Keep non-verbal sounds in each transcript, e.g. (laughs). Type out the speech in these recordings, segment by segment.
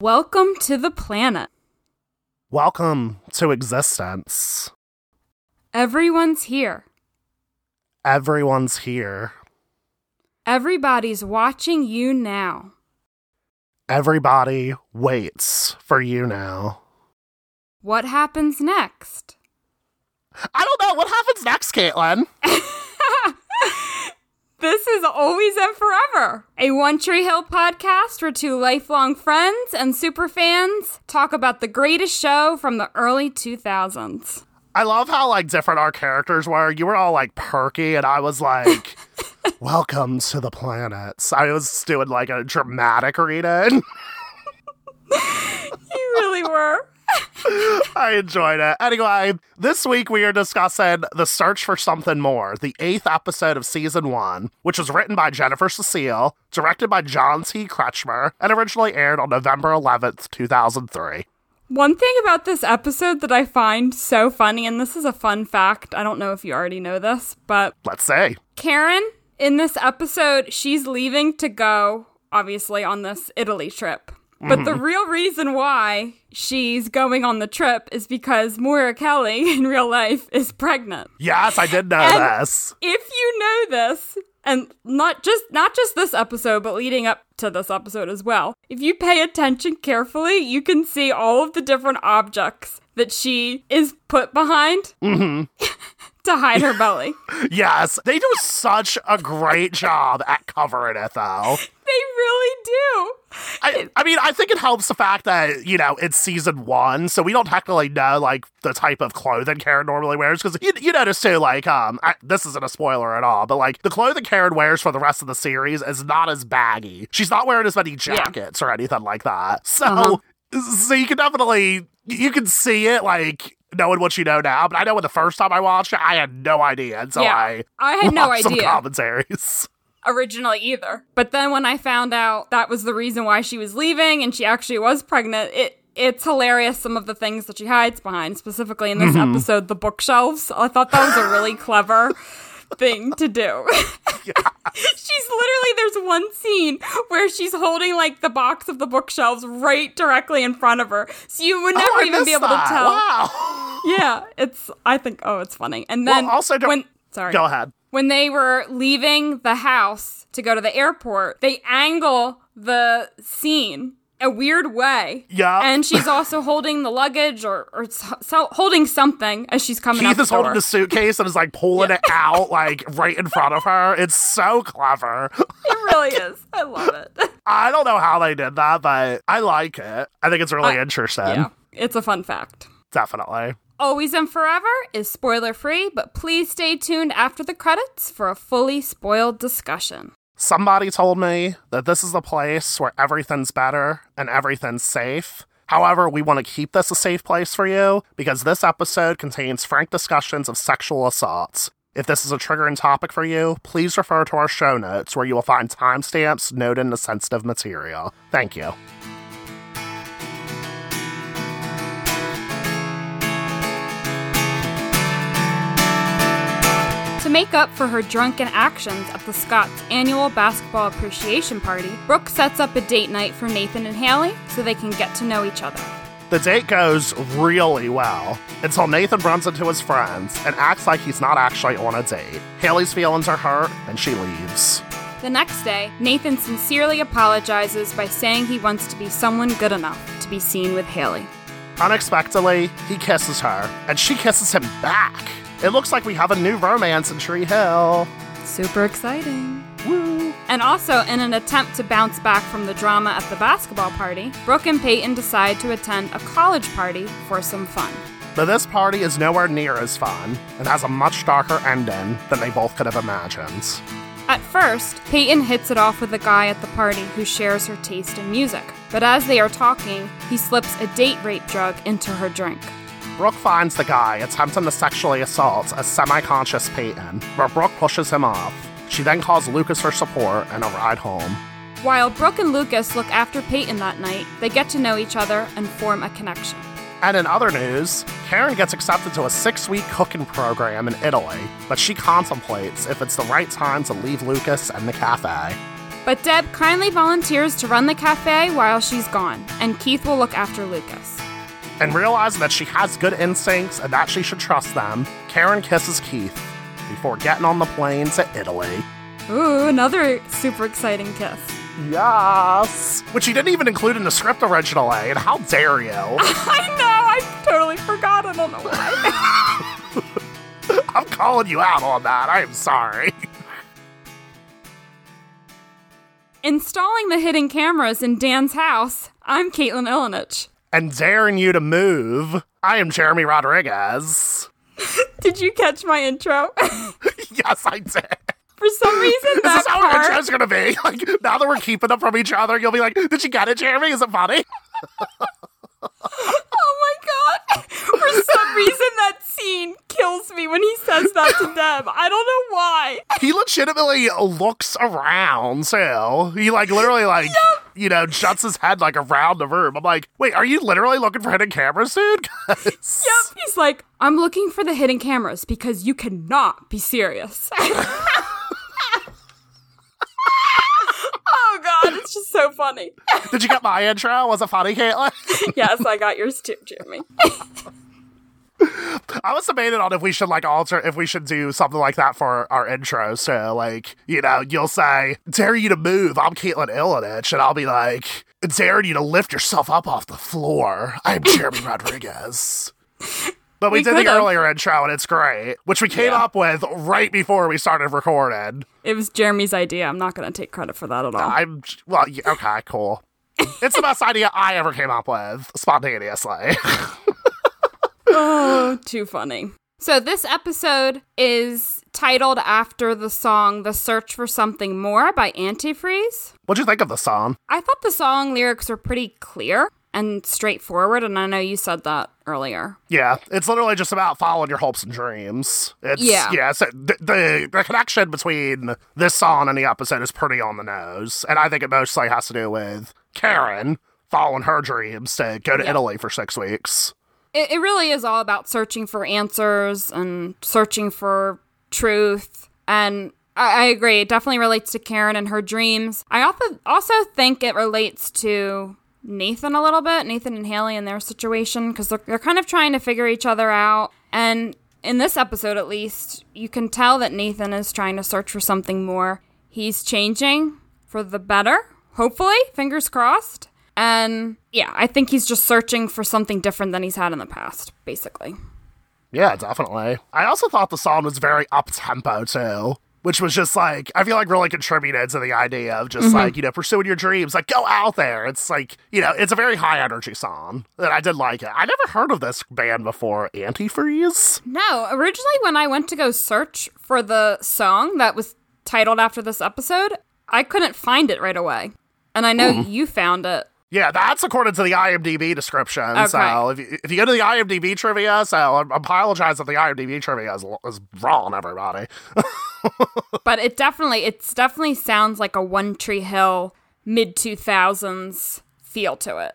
Welcome to the planet. Welcome to existence. Everyone's here. Everyone's here. Everybody's watching you now. Everybody waits for you now. What happens next? I don't know. What happens next, Caitlin? (laughs) This is Always and Forever, a One Tree Hill podcast where two lifelong friends and super fans talk about the greatest show from the early 2000s. I love how like different our characters were. You were all like perky, and I was like, (laughs) "Welcome to the planets." I was doing like a dramatic reading. (laughs) You really were. I enjoyed it. Anyway, this week we are discussing The Search for Something More, the eighth episode of season one, which was written by Jennifer Cecil, directed by John T. Kretchmer, and originally aired on November 11th, 2003. One thing about this episode that I find so funny, and this is a fun fact, I don't know if you already know this, but Let's say. Karen, in this episode, she's leaving to go, obviously, on this Italy trip. But the mm-hmm. real reason why she's going on the trip is because Moira Kelly (laughs) in real life is pregnant. Yes, I did know And- this. If you know this, and not just not just this episode, but leading up to this episode as well, if you pay attention carefully, you can see all of the different objects that she is put behind mm-hmm. (laughs) to hide her belly. (laughs) Yes, they do such a great job at covering it, though. They really do. I, I mean, I think it helps the fact that, you know, it's season one, so we don't technically know, like, the type of clothing Karen normally wears. Because you, you notice, too, like, um, I, this isn't a spoiler at all, but, like, the clothing Karen wears for the rest of the series is not as baggy. She's not wearing as many jackets or anything like that. So, Uh-huh. so you can definitely, you can see it, like, knowing what you know now. But I know when the first time I watched it, I had no idea until Yeah, I, I had no watched some idea. commentaries. (laughs) originally either. But then when I found out that was the reason why she was leaving and she actually was pregnant, it it's hilarious some of the things that she hides behind, specifically in this Mm-hmm. episode, the bookshelves. I thought that was a really (laughs) clever thing to do. (laughs) she's literally there's one scene where she's holding like the box of the bookshelves right directly in front of her. So you would oh, never Oh, even be able that. to tell. Wow. Yeah, it's I think oh it's funny. And then Well, also don't- when sorry Go ahead. when they were leaving the house to go to the airport, they angle the scene a weird way. Yeah. And she's also holding the luggage or, or so, holding something as she's coming out Keith is holding the suitcase and is like pulling it out like right in front of her. It's so clever. It really (laughs) is. I love it. I don't know how they did that, but I like it. I think it's really I- interesting. yeah. It's a fun fact. Definitely. Always and Forever is spoiler free, but please stay tuned after the credits for a fully spoiled discussion. Somebody told me that this is a place where everything's better and everything's safe. However, we want to keep this a safe place for you because this episode contains frank discussions of sexual assaults. If this is a triggering topic for you, please refer to our show notes where you will find timestamps noting the sensitive material. Thank you. To make up for her drunken actions at the Scotts' annual basketball appreciation party, Brooke sets up a date night for Nathan and Haley so they can get to know each other. The date goes really well until Nathan runs into his friends and acts like he's not actually on a date. Haley's feelings are hurt and she leaves. The next day, Nathan sincerely apologizes by saying he wants to be someone good enough to be seen with Haley. Unexpectedly, he kisses her and she kisses him back. It looks like we have a new romance in Tree Hill. Super exciting. Woo! And also, in an attempt to bounce back from the drama at the basketball party, Brooke and Peyton decide to attend a college party for some fun. But this party is nowhere near as fun and has a much darker ending than they both could have imagined. At first, Peyton hits it off with a guy at the party who shares her taste in music. But as they are talking, he slips a date rape drug into her drink. Brooke finds the guy attempting to sexually assault a semi conscious Peyton, where Brooke pushes him off. She then calls Lucas for support and a ride home. While Brooke and Lucas look after Peyton that night, they get to know each other and form a connection. And in other news, Karen gets accepted to a six week cooking program in Italy, but she contemplates if it's the right time to leave Lucas and the cafe. But Deb kindly volunteers to run the cafe while she's gone, and Keith will look after Lucas. And realizing that she has good instincts and that she should trust them, Karen kisses Keith before getting on the plane to Italy. Ooh, another super exciting kiss. Yes! Which he didn't even include in the script originally, and how dare you? (laughs) I know, I totally forgot. I don't know why. I'm calling you out on that. I am sorry. Installing the hidden cameras in Dan's house, I'm Caitlin Ilinich. And daring you to move, I am Jeremy Rodriguez. (laughs) Did you catch my intro? (laughs) yes, I did. For some reason, Is that this is how our part, intro's gonna be? (laughs) Like, now that we're keeping them from each other, you'll be like, did you get it, Jeremy? Is it funny? Oh! (laughs) For some reason, that scene kills me when he says that to Deb. I don't know why. He legitimately looks around, so He, like, literally, like, you know, juts his head, like, around the room. I'm like, wait, are you literally looking for hidden cameras, dude? 'Cause- (laughs) Yep. He's like, I'm looking for the hidden cameras because you cannot be serious. (laughs) oh god, it's just so funny. (laughs) Did you get my intro? Was it funny, Caitlin? (laughs) Yes, I got yours too, Jeremy. (laughs) I was debating on if we should like alter if we should do something like that for our intro. So like, you know, you'll say, Dare you to move, I'm Caitlin Ilinich, and I'll be like, Daring you to lift yourself up off the floor. I'm Jeremy Rodriguez. But we, We did the could've. earlier intro and it's great, which we came Yeah. up with right before we started recording. It was Jeremy's idea. I'm not going to take credit for that at all. I'm well, y- okay, cool. (laughs) It's the best idea I ever came up with spontaneously. (laughs) Oh, too funny. So, this episode is titled after the song The Search for Something More by Antifreeze. What'd you think of the song? I thought the song lyrics were pretty clear and straightforward, and I know you said that earlier. Yeah, it's literally just about following your hopes and dreams. It's, Yeah. yeah. So the, the the connection between this song and the episode is pretty on the nose, and I think it mostly has to do with Karen following her dreams to go to Yeah. Italy for six weeks. It, it really is all about searching for answers and searching for truth. And I, I agree. It definitely relates to Karen and her dreams. I also, also think it relates to Nathan a little bit, Nathan and Haley and their situation, because they're, they're kind of trying to figure each other out. And in this episode, at least, you can tell that Nathan is trying to search for something more. He's changing for the better, hopefully, fingers crossed. And yeah, I think he's just searching for something different than he's had in the past, basically. Yeah, definitely. I also thought the song was very up tempo too. Which was just like I feel like really contributed to the idea of just mm-hmm. like, you know, pursuing your dreams, like go out there. It's like, you know, it's a very high energy song. that I did like it. I never heard of this band before, Antifreeze. No, originally when I went to go search for the song that was titled after this episode, I couldn't find it right away. And I know hmm. you found it. Yeah, that's according to the IMDb description. So if you, if you go to the IMDb trivia, so I apologize if the IMDb trivia is, is wrong, everybody. (laughs) But it definitely it's definitely sounds like a One Tree Hill mid 2000s feel to it.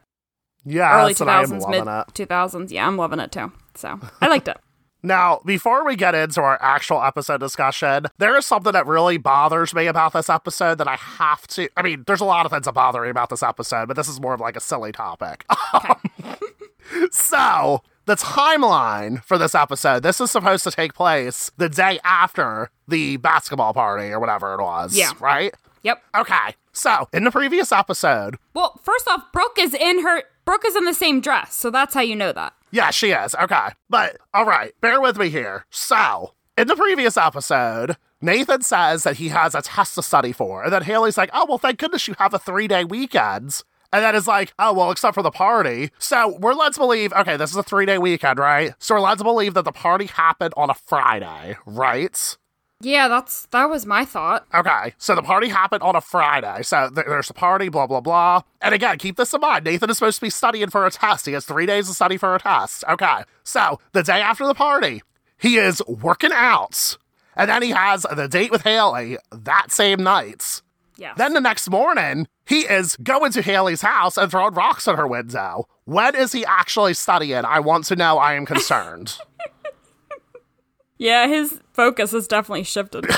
Yeah, Early that's what I am 2000s, mid two thousands. Yeah, I'm loving it too. So, I liked it. Now, before we get into our actual episode discussion, there is something that really bothers me about this episode that I have to. I mean, there's a lot of things that bother me about this episode, but this is more of like a silly topic. (laughs) so, the timeline for this episode this is supposed to take place the day after the basketball party or whatever it was. Yeah. Right? Yep. Okay. So, in the previous episode, Well, first off, Brooke is in her Brooke is in the same dress, so that's how you know that. Yeah, she is. Okay. But, all right, bear with me here. So, in the previous episode, Nathan says that he has a test to study for. And then Haley's like, oh, well, thank goodness you have a three day weekend. And then it's like, oh, well, except for the party. So we're led to believe, okay, this is a three day weekend, right? So we're led to believe that the party happened on a Friday, right? Yeah, that's that was my thought. Okay, so the party happened on a Friday. So th- there's a party, blah, blah, blah. And again, keep this in mind. Nathan is supposed to be studying for a test. He has three days to study for a test. Okay, so the day after the party, he is working out. And then he has the date with Haley that same night. Yeah. Then the next morning, he is going to Haley's house and throwing rocks at her window. When is he actually studying? I want to know. I am concerned. (laughs) yeah, his focus has definitely shifted. (laughs)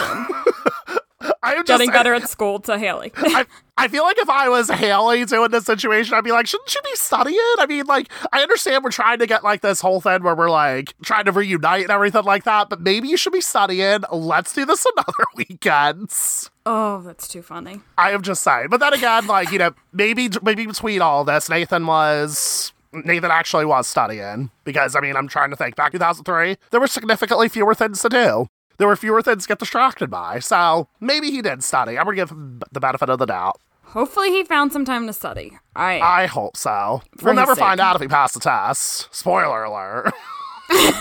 I I'm just getting better at school to Haley. (laughs) I, I feel like if I was Haley doing this situation, I'd be like, shouldn't you be studying? I mean, like, I understand we're trying to get like this whole thing where we're like trying to reunite and everything like that, but maybe you should be studying. Let's do this (laughs) another weekend. oh, that's too funny. I am just saying. But then again, like, you know, maybe maybe between all this, Nathan was Nathan actually was studying because I mean, I'm trying to think. Back 2003, there were significantly fewer things to do. There were fewer things to get distracted by. So maybe he did study. I'm gonna give him the benefit of the doubt. Hopefully, he found some time to study. I I hope so. For we'll never sake. find out if he passed the test. Spoiler alert. (laughs)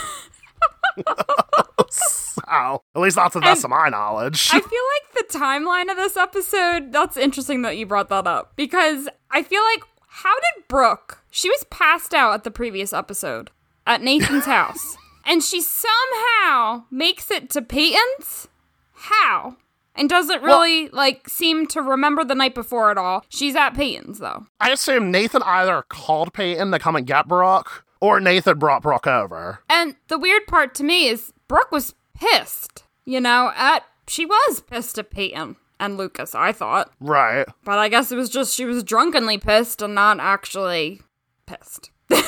(laughs) so, at least not to the best of my knowledge. I feel like the timeline of this episode, that's interesting that you brought that up because I feel like how did Brooke, she was passed out at the previous episode at Nathan's (laughs) house and she somehow makes it to Peyton's? How? And doesn't Well- really like seem to remember the night before at all. She's at Peyton's though. I assume Nathan either called Peyton to come and get Brooke, or Nathan brought Brooke over. And the weird part to me is Brooke was pissed. You know, at she was pissed at Peyton and Lucas, I thought. Right. But I guess it was just she was drunkenly pissed and not actually pissed. (laughs)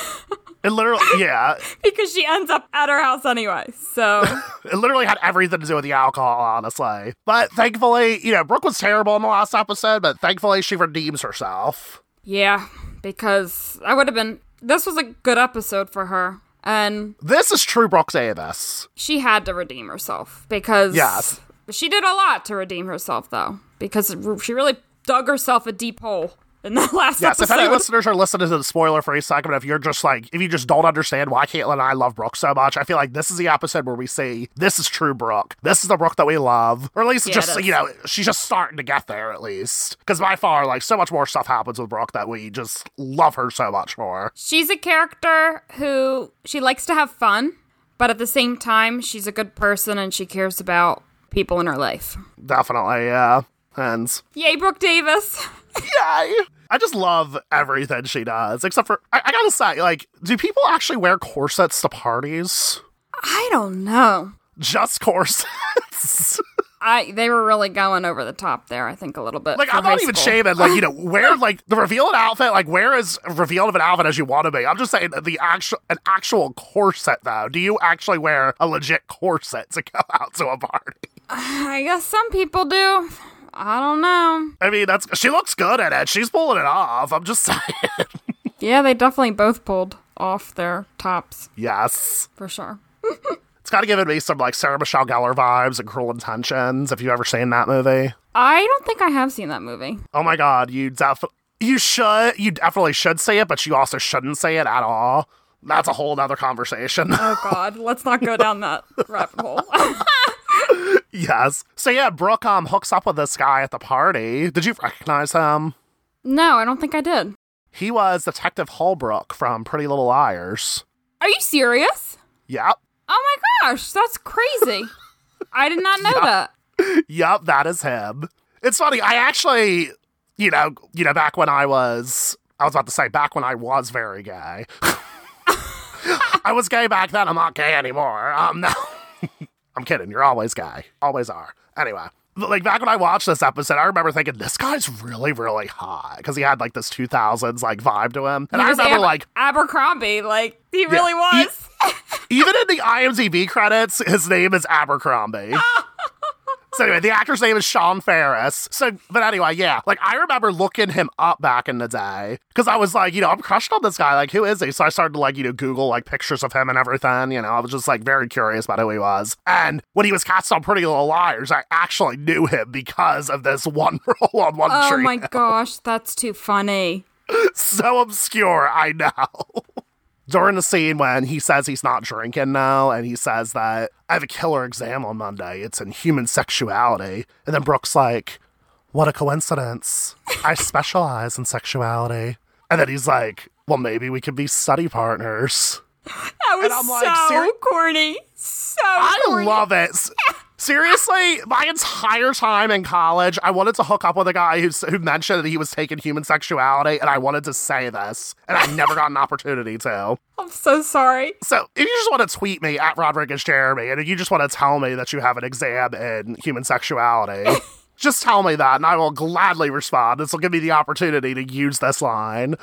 It literally, yeah, because she ends up at her house anyway. So, (laughs) it literally had everything to do with the alcohol, honestly. But thankfully, you know, Brooke was terrible in the last episode, but thankfully she redeems herself. yeah, because I would have been. This was a good episode for her. And This is true Brooke Davis. she had to redeem herself because. Yes. She did a lot to redeem herself, though, because she really dug herself a deep hole in that (laughs) last Yes, if any listeners are listening to the spoiler free segment, if you're just like, if you just don't understand why Caitlin and I love Brooke so much, I feel like this is the episode where we see this is true Brooke. This is the Brooke that we love. Or at least Yeah, just, you know, she's just starting to get there at least. Because by far, like, so much more stuff happens with Brooke that we just love her so much for. She's a character who she likes to have fun, but at the same time, she's a good person and she cares about people in her life. Definitely, yeah. And Yay, Brooke Davis. (laughs) yay! I just love everything she does, except for, I, I gotta say, like, do people actually wear corsets to parties? I don't know. Just corsets? (laughs) I they were really going over the top there, I think a little bit. Like I'm not even school. shaming. Like you know, (laughs) wear like the reveal an outfit. Like wear as revealed of an outfit as you want to be. I'm just saying the actual an actual corset though. Do you actually wear a legit corset to go (laughs) out to a party? I guess some people do. I don't know. I mean, that's she looks good at it. She's pulling it off. I'm just (laughs) saying. Yeah, they definitely both pulled off their tops yes, for sure. It's kind of giving me some like Sarah Michelle Gellar vibes and Cruel Intentions. If you've ever seen that movie, I don't think I have seen that movie. oh my god, you definitely you should you definitely should say it, but you also shouldn't say it at all. That's a whole other conversation. Oh (laughs) God, let's not go down that rabbit hole. (laughs) Yes. So yeah, Brooke um hooks up with this guy at the party. Did you recognize him? no, I don't think I did. He was Detective Holbrook from Pretty Little Liars. Are you serious? Yep. Oh my gosh, that's crazy. I did not know (laughs) that. Yep, that is him. It's funny, I actually you know, you know, back when I was I was about to say back when I was very gay. (laughs) I was gay back then, I'm not gay anymore. Um (laughs) no. I'm kidding, you're always gay. Always are. Anyway. Like back when I watched this episode, I remember thinking this guy's really, really hot because he had like this 2000s like vibe to him, and He I was remember Aber- like Abercrombie, like he really he- was. Even in the IMDb credits, his name is Abercrombie. (laughs) so anyway, the actor's name is Sean Faris. So, but anyway, yeah, like I remember looking him up back in the day because I was like, you know, I'm crushed on this guy. Like, who is he? So I started to like, you know, Google like pictures of him and everything. You know, I was just like very curious about who he was. And when he was cast on Pretty Little Liars, I actually knew him because of this one (laughs) role on One oh Tree. Oh my gosh, that's too funny. (laughs) so obscure, I know. During the scene when he says he's not drinking now, and he says that I have a killer exam on Monday, it's in human sexuality. And then Brooke's like, What a coincidence. I specialize in sexuality. And then he's like, Well, maybe we could be study partners. That was I'm like, so "Seri- corny. So I corny. love it. Seriously, my entire time in college, I wanted to hook up with a guy who's, who mentioned that he was taking human sexuality, and I wanted to say this, and I never got an opportunity to. (laughs) I'm so sorry. So, if you just want to tweet me at Rodriguez Jeremy, and you just want to tell me that you have an exam in human sexuality, (laughs) Just tell me that, and I will gladly respond. This will give me the opportunity to use this line.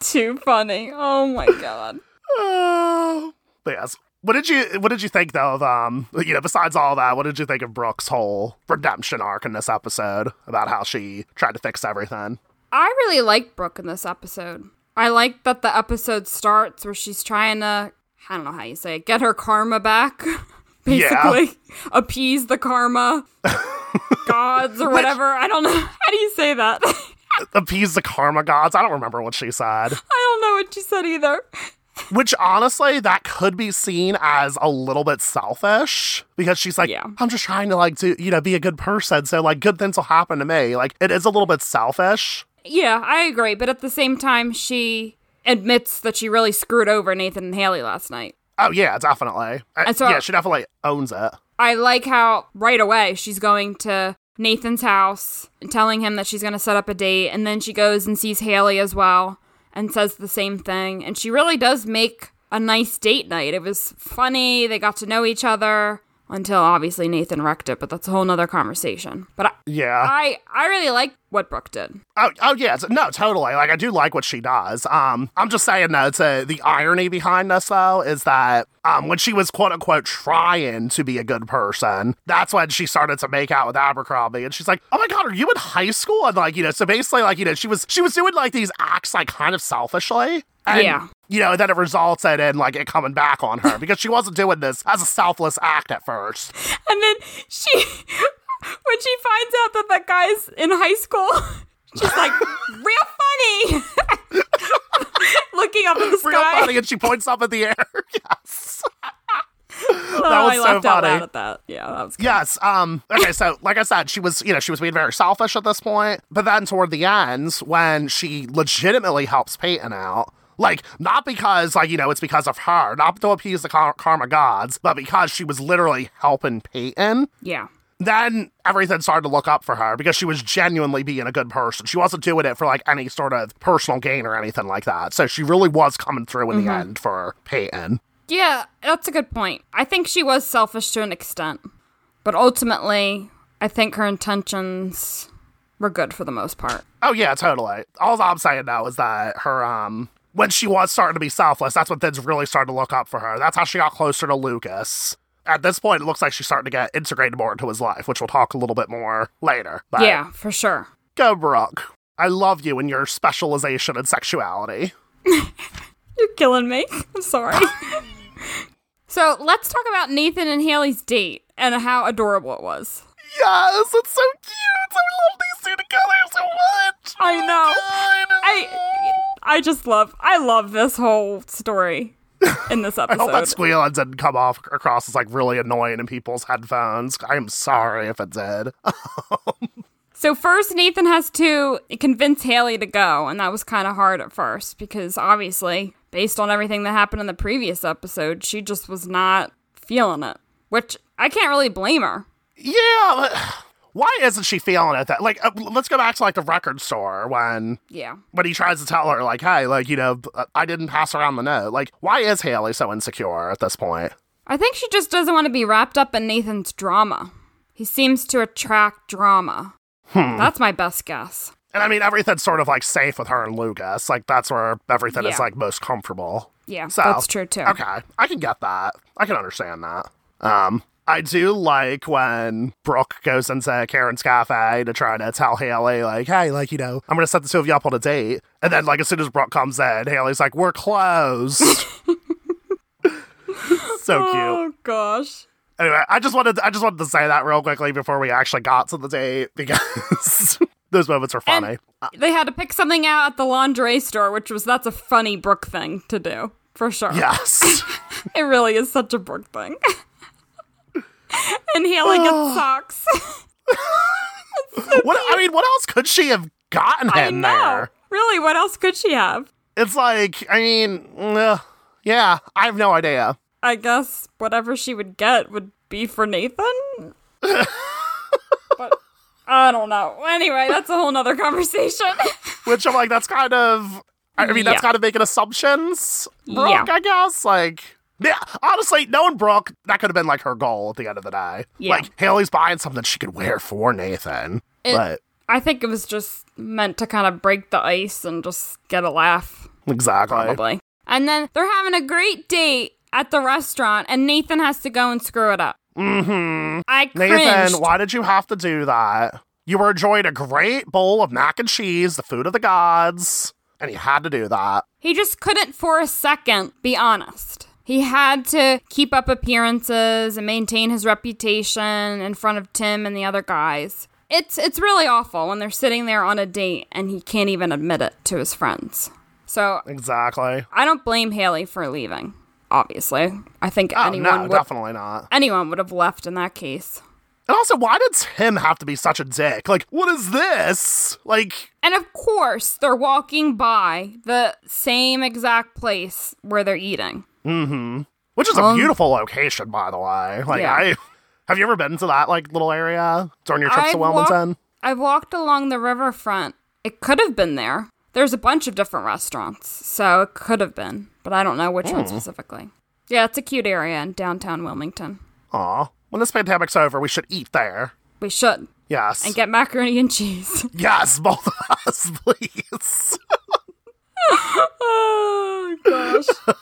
Too funny. Oh my (laughs) god. Uh, yes. What did you What did you think though of um you know besides all that what did you think of Brooke's whole redemption arc in this episode about how she tried to fix everything? I really like Brooke in this episode. I like that the episode starts where she's trying to I don't know how you say it, get her karma back. (laughs) Basically, yeah. appease the karma (laughs) gods or whatever. I don't know. (laughs) How do you say that? appease the karma gods. I don't remember what she said. I don't know what she said either. Which honestly, that could be seen as a little bit selfish because she's like, yeah. I'm just trying to like do, you know, be a good person. So like good things will happen to me. Like it is a little bit selfish. Yeah, I agree. But at the same time, she admits that she really screwed over Nathan and Haley last night. Oh yeah, definitely. Uh, and so yeah, she definitely owns it. I like how right away she's going to Nathan's house and telling him that she's going to set up a date, and then she goes and sees Haley as well and says the same thing. And she really does make a nice date night. It was funny. They got to know each other until obviously Nathan wrecked it, but that's a whole nother conversation. But I, yeah, I I really like what Brooke did. Oh, oh yeah, no, totally. Like I do like what she does. Um, I'm just saying though, to the irony behind this though is that um, when she was quote unquote trying to be a good person, that's when she started to make out with Abercrombie, and she's like, "Oh my god, are you in high school?" And like you know, so basically like you know, she was she was doing like these acts like kind of selfishly. And, yeah. You know, then it resulted in like it coming back on her because she wasn't doing this as a selfless act at first. And then she, (laughs) when she finds out that that guy's in high school, (laughs) she's like, real funny. (laughs) Looking up in the sky. Real funny, and she points up in the air. yes. Oh, that was I so funny. at that. Yeah, that was good. Yes. Um. Okay. So, like I said, she was, you know, she was being very selfish at this point. But then toward the end, when she legitimately helps Peyton out, like, not because, like, you know, it's because of her, not to appease the car- karma gods, but because she was literally helping Peyton. Yeah. Then everything started to look up for her because she was genuinely being a good person. She wasn't doing it for like any sort of personal gain or anything like that. So she really was coming through in mm-hmm. the end for Peyton. Yeah, that's a good point. I think she was selfish to an extent, but ultimately, I think her intentions were good for the most part. Oh yeah, totally. All I'm saying now is that her um when she was starting to be selfless, that's when things really started to look up for her. That's how she got closer to Lucas. At this point, it looks like she's starting to get integrated more into his life, which we'll talk a little bit more later. But yeah, for sure. Go, Brooke. I love you and your specialization in sexuality. (laughs) You're killing me. I'm sorry. (laughs) so let's talk about Nathan and Haley's date and how adorable it was. Yes, it's so cute. I love these two together so much. I oh know. Oh I I just love I love this whole story in this episode. (laughs) I hope that squealing didn't come off across as like really annoying in people's headphones. I'm sorry if it did. (laughs) so first Nathan has to convince Haley to go, and that was kind of hard at first because obviously, based on everything that happened in the previous episode, she just was not feeling it. Which I can't really blame her. Yeah, but why isn't she feeling it? That like, uh, let's go back to like the record store when yeah when he tries to tell her like, hey, like you know, I didn't pass around the note. Like, why is Haley so insecure at this point? I think she just doesn't want to be wrapped up in Nathan's drama. He seems to attract drama. Hmm. That's my best guess. And I mean, everything's sort of like safe with her and Lucas. Like that's where everything yeah. is like most comfortable. Yeah, so, that's true too. Okay, I can get that. I can understand that. Um, I do like when Brooke goes into Karen's cafe to try to tell Haley, like, hey, like, you know, I'm going to set the two of you up on a date. And then, like, as soon as Brooke comes in, Haley's like, we're closed. (laughs) so cute. Oh, gosh. Anyway, I just wanted to, I just wanted to say that real quickly before we actually got to the date because (laughs) those moments are funny. And they had to pick something out at the lingerie store, which was that's a funny Brooke thing to do for sure. Yes, (laughs) it really is such a Brooke thing. (laughs) and Haley gets oh. socks. (laughs) so what I mean, what else could she have gotten him there? Really, what else could she have? It's like, I mean, uh, yeah, I have no idea. I guess whatever she would get would be for Nathan. but (laughs) I don't know. Anyway, that's a whole nother conversation. Which I'm like, that's kind of. I mean, that's yeah. kind of making assumptions. Brooke, yeah. I guess. Like, Yeah, honestly, knowing Brooke, that could have been like her goal at the end of the day. Yeah. Like Haley's buying something she could wear for Nathan. It- but I think it was just meant to kind of break the ice and just get a laugh, exactly. probably. And then they're having a great date at the restaurant, and Nathan has to go and screw it up. Mm-hmm. I cringed. Nathan, why did you have to do that? You were enjoying a great bowl of mac and cheese, the food of the gods, and you had to do that. He just couldn't for a second be honest. He had to keep up appearances and maintain his reputation in front of Tim and the other guys. It's it's really awful when they're sitting there on a date and he can't even admit it to his friends. So Exactly. I don't blame Haley for leaving. Obviously, I think Oh, anyone no, would definitely not. anyone would have left in that case. And also, why did Tim have to be such a dick? Like, what is this? Like, And of course, they're walking by the same exact place where they're eating. Which is a Um, beautiful location, by the way. Like, Yeah. I have you ever been to that like little area during your trips to walked- Wilmington? I've walked along the riverfront. It could have been there. There's a bunch of different restaurants, so it could have been, but I don't know which Hmm. one specifically. Yeah, it's a cute area in downtown Wilmington. Aw, when this pandemic's over, we should eat there. We should Yes, and get macaroni and cheese. (laughs) yes, both of us, (laughs) please. (laughs) oh gosh.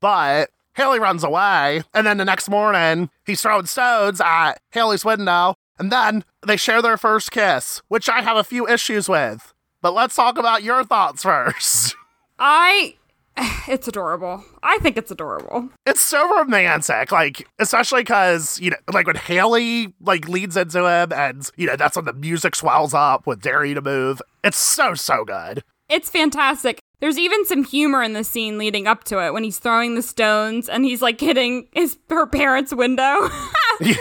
But Haley runs away, and then the next morning, he's throwing stones at Haley's window, and then they share their first kiss, which I have a few issues with. But let's talk about your thoughts (laughs) first. I (sighs) it's adorable. I think it's adorable. It's so romantic, like especially because you know, like when Haley like leads into him, and you know that's when the music swells up with "Dare You to Move." It's so so good. It's fantastic. There's even some humor in the scene leading up to it when he's throwing the stones and he's like hitting his her parents' window. (laughs) and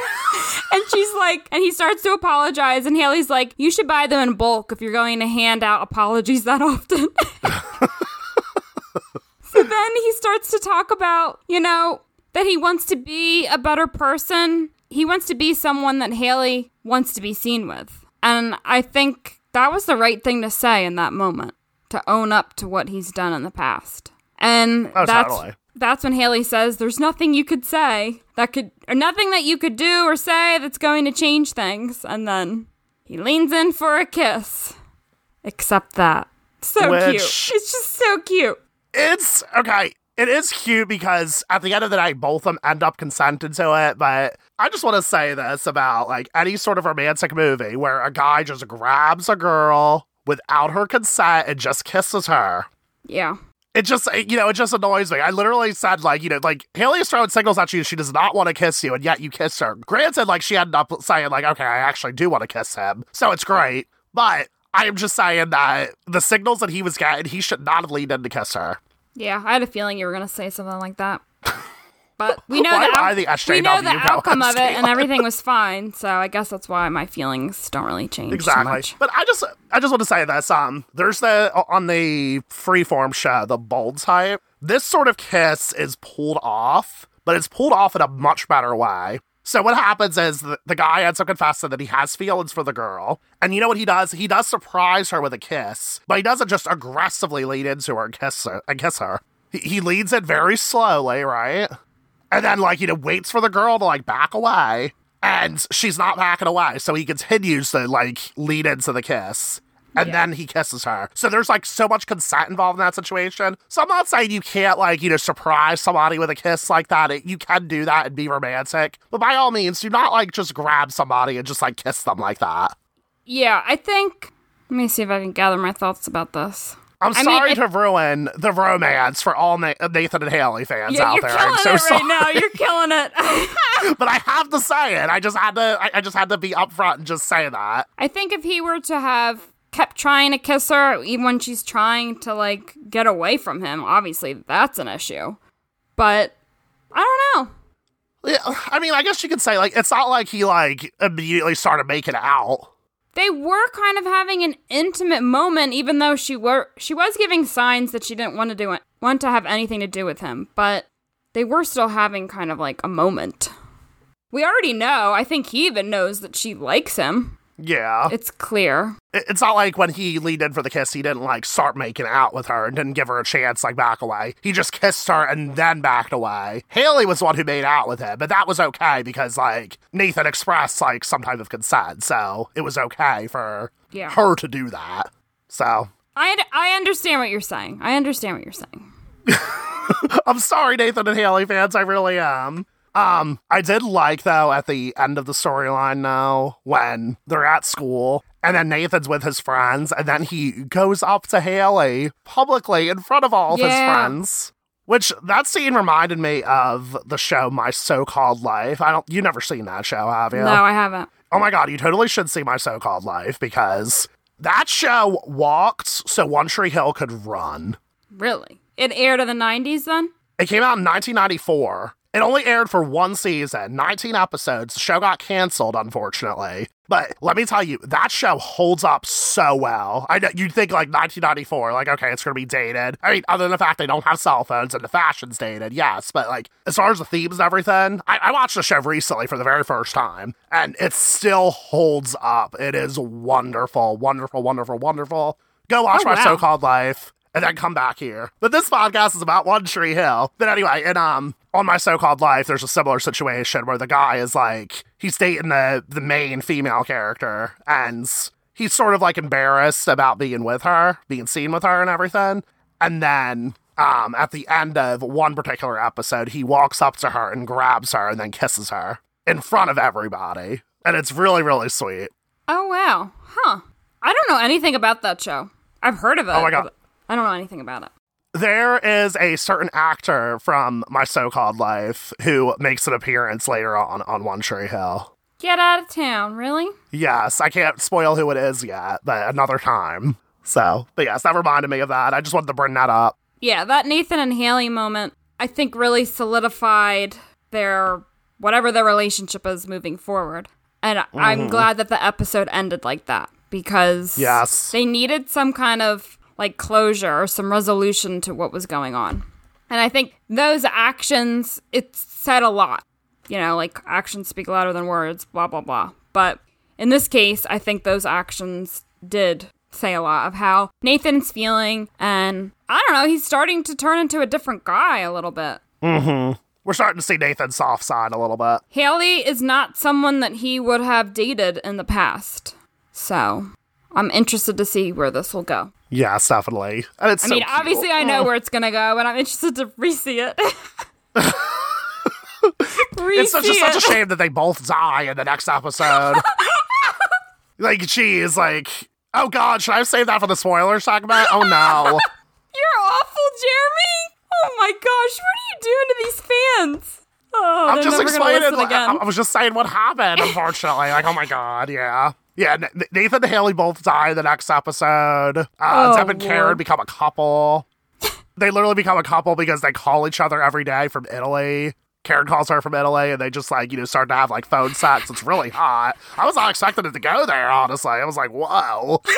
she's like, and he starts to apologize, and Haley's like, "You should buy them in bulk if you're going to hand out apologies that often." (laughs) so then he starts to talk about, you know, that he wants to be a better person. He wants to be someone that Haley wants to be seen with. And I think that was the right thing to say in that moment to own up to what he's done in the past. And that's totally. that's when Haley says there's nothing you could say that could or nothing that you could do or say that's going to change things. And then he leans in for a kiss. Except that. So cute. Which- It's just so cute. It's okay. It is cute because at the end of the day, both of them end up consenting to it. But I just want to say this about like any sort of romantic movie where a guy just grabs a girl without her consent and just kisses her. Yeah. It just, you know, it just annoys me. I literally said, like, you know, like, Haley is throwing signals at you. She does not want to kiss you, and yet you kiss her. Granted, like, she ended up saying, like, okay, I actually do want to kiss him. So it's great. But I am just saying that the signals that he was getting, he should not have leaned in to kiss her. Yeah, I had a feeling you were going to say something like that. (laughs) But we (laughs) know Why the, am I out- the we know the outcome of it, and everything was fine. So I guess that's why my feelings don't really change Exactly. much. But I just I just want to say this. Um there's the on the freeform show, the bold type, this sort of kiss is pulled off, but it's pulled off in a much better way. So what happens is the, the guy ends up confessing that he has feelings for the girl. And you know what he does? He does surprise her with a kiss, but he doesn't just aggressively lean into her and kiss her and kiss her. He, he leads it very slowly, right? And then like you know waits for the girl to like back away and she's not backing away so he continues to like lead into the kiss and Yeah. then he kisses her so there's like so much consent involved in that situation so i'm not saying you can't like you know surprise somebody with a kiss like that It- you can do that and be romantic but by all means do not like just grab somebody and just like kiss them like that Yeah, I think. Let me see if I can gather my thoughts about this. I'm I mean, sorry it- to ruin the romance for all Na- uh, nathan and haley fans Yeah, out there i'm so it sorry right now. You're killing it. (laughs) (laughs) but I have to say it. I just had to. I, I just had to be upfront and just say that. I think if he were to have kept trying to kiss her, even when she's trying to like get away from him, obviously that's an issue. But I don't know. Yeah, I mean, I guess you could say like it's not like he like immediately started making out. They were kind of having an intimate moment, even though she were she was giving signs that she didn't want to do it, want to have anything to do with him. But they were still having kind of like a moment. We already know. I think he even knows that she likes him. Yeah. It's clear. It's not like when he leaned in for the kiss, he didn't like start making out with her and didn't give her a chance, like back away. He just kissed her and then backed away. Haley was the one who made out with him, but that was okay because like Nathan expressed like some type of consent, so it was okay for Yeah. her to do that. So I, I understand what you're saying. I understand what you're saying. (laughs) I'm sorry, Nathan and Haley fans. I really am. Um, I did like though at the end of the storyline now when they're at school and then Nathan's with his friends and then he goes up to Haley publicly in front of all of his friends. Which that scene reminded me of the show My So-Called Life. I don't you never seen that show, have you? No, I haven't. Oh my god, you totally should see My So-Called Life because that show walked so One Tree Hill could run. Really? It aired in the 90s then? It came out in 1994. It only aired for one season, 19 episodes. The show got canceled, unfortunately. But let me tell you, that show holds up so well. I know you'd think like 1994, like, okay, it's going to be dated. I mean, other than the fact they don't have cell phones and the fashion's dated, yes. But like, as far as the themes and everything, I, I watched the show recently for the very first time, and it still holds up. It is wonderful, wonderful, wonderful, wonderful. Go watch Oh, my wow. so called life and then come back here. But this podcast is about One Tree Hill. But anyway, and um, on my so-called life, there's a similar situation where the guy is like he's dating the the main female character, and he's sort of like embarrassed about being with her, being seen with her, and everything. And then um, at the end of one particular episode, he walks up to her and grabs her and then kisses her in front of everybody, and it's really really sweet. Oh, wow. Huh. I don't know anything about that show. I've heard of it. Oh my God. I don't know anything about it. There is a certain actor from my so-called life who makes an appearance later on on One Tree Hill. Get out of town, really? Yes, I can't spoil who it is yet, but another time. So, but yes, that reminded me of that. I just wanted to bring that up. Yeah, that Nathan and Haley moment, I think, really solidified their whatever their relationship is moving forward. And Mm-hmm. I'm glad that the episode ended like that because Yes. they needed some kind of like closure or some resolution to what was going on. And I think those actions, it said a lot. You know, like actions speak louder than words, blah, blah, blah. But in this case, I think those actions did say a lot of how Nathan's feeling. And I don't know, he's starting to turn into a different guy a little bit. Mm hmm. We're starting to see Nathan's soft side a little bit. Haley is not someone that he would have dated in the past. So I'm interested to see where this will go. Yes, definitely. And it's I so mean, cute. obviously, I know where it's gonna go, and I'm interested to re-see it. re-see (laughs) It's such, just it. such a shame that they both die in the next episode. (laughs) like, geez, like, oh god, should I save that for the spoiler segment? Oh no. (laughs) You're awful, Jeremy. Oh my gosh, what are you doing to these fans? Oh, I'm just explaining. like, I. I was just saying what happened. Unfortunately, like, oh my god, yeah, yeah. Nathan and Haley both die in the next episode. Uh, Oh, Deb and Karen Lord. become a couple. (laughs) they literally become a couple because they call each other every day from Italy. Karen calls her from Italy, and they just like you know start to have like phone sex. It's really hot. I was not expecting it to go there. Honestly, I was like, whoa. (laughs)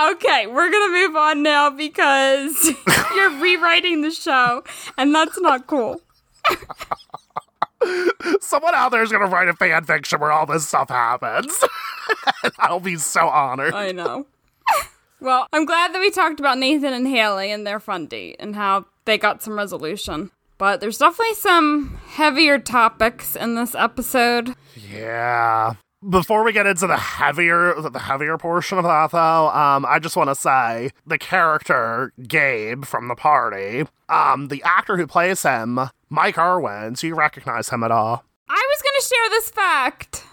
Okay, we're gonna move on now because (laughs) you're rewriting the show, and that's not cool. Someone out there is gonna write a fan fiction where all this stuff happens. (laughs) I'll be so honored. I know. well, I'm glad that we talked about Nathan and Haley and their fun date and how they got some resolution. But there's definitely some heavier topics in this episode. Yeah. Before we get into the heavier the heavier portion of that though, um, I just want to say the character Gabe from the party, um, the actor who plays him, Mike Erwin, do you recognize him at all? I was gonna share this fact.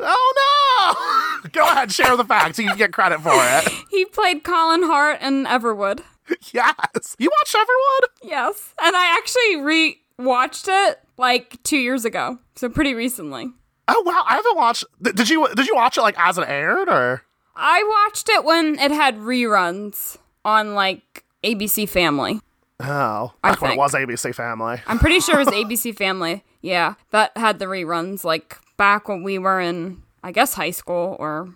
Oh no! (laughs) Go ahead, share the fact so You can get credit for it. (laughs) He played Colin Hart in Everwood. (laughs) yes. You watched Everwood? Yes. And I actually re watched it like two years ago. So pretty recently. Oh wow, I haven't watched. Did you did you watch it like as it aired or? I watched it when it had reruns on like ABC Family. Oh, I back when it was ABC Family. I'm pretty sure it was (laughs) ABC Family. Yeah, that had the reruns like back when we were in, I guess, high school or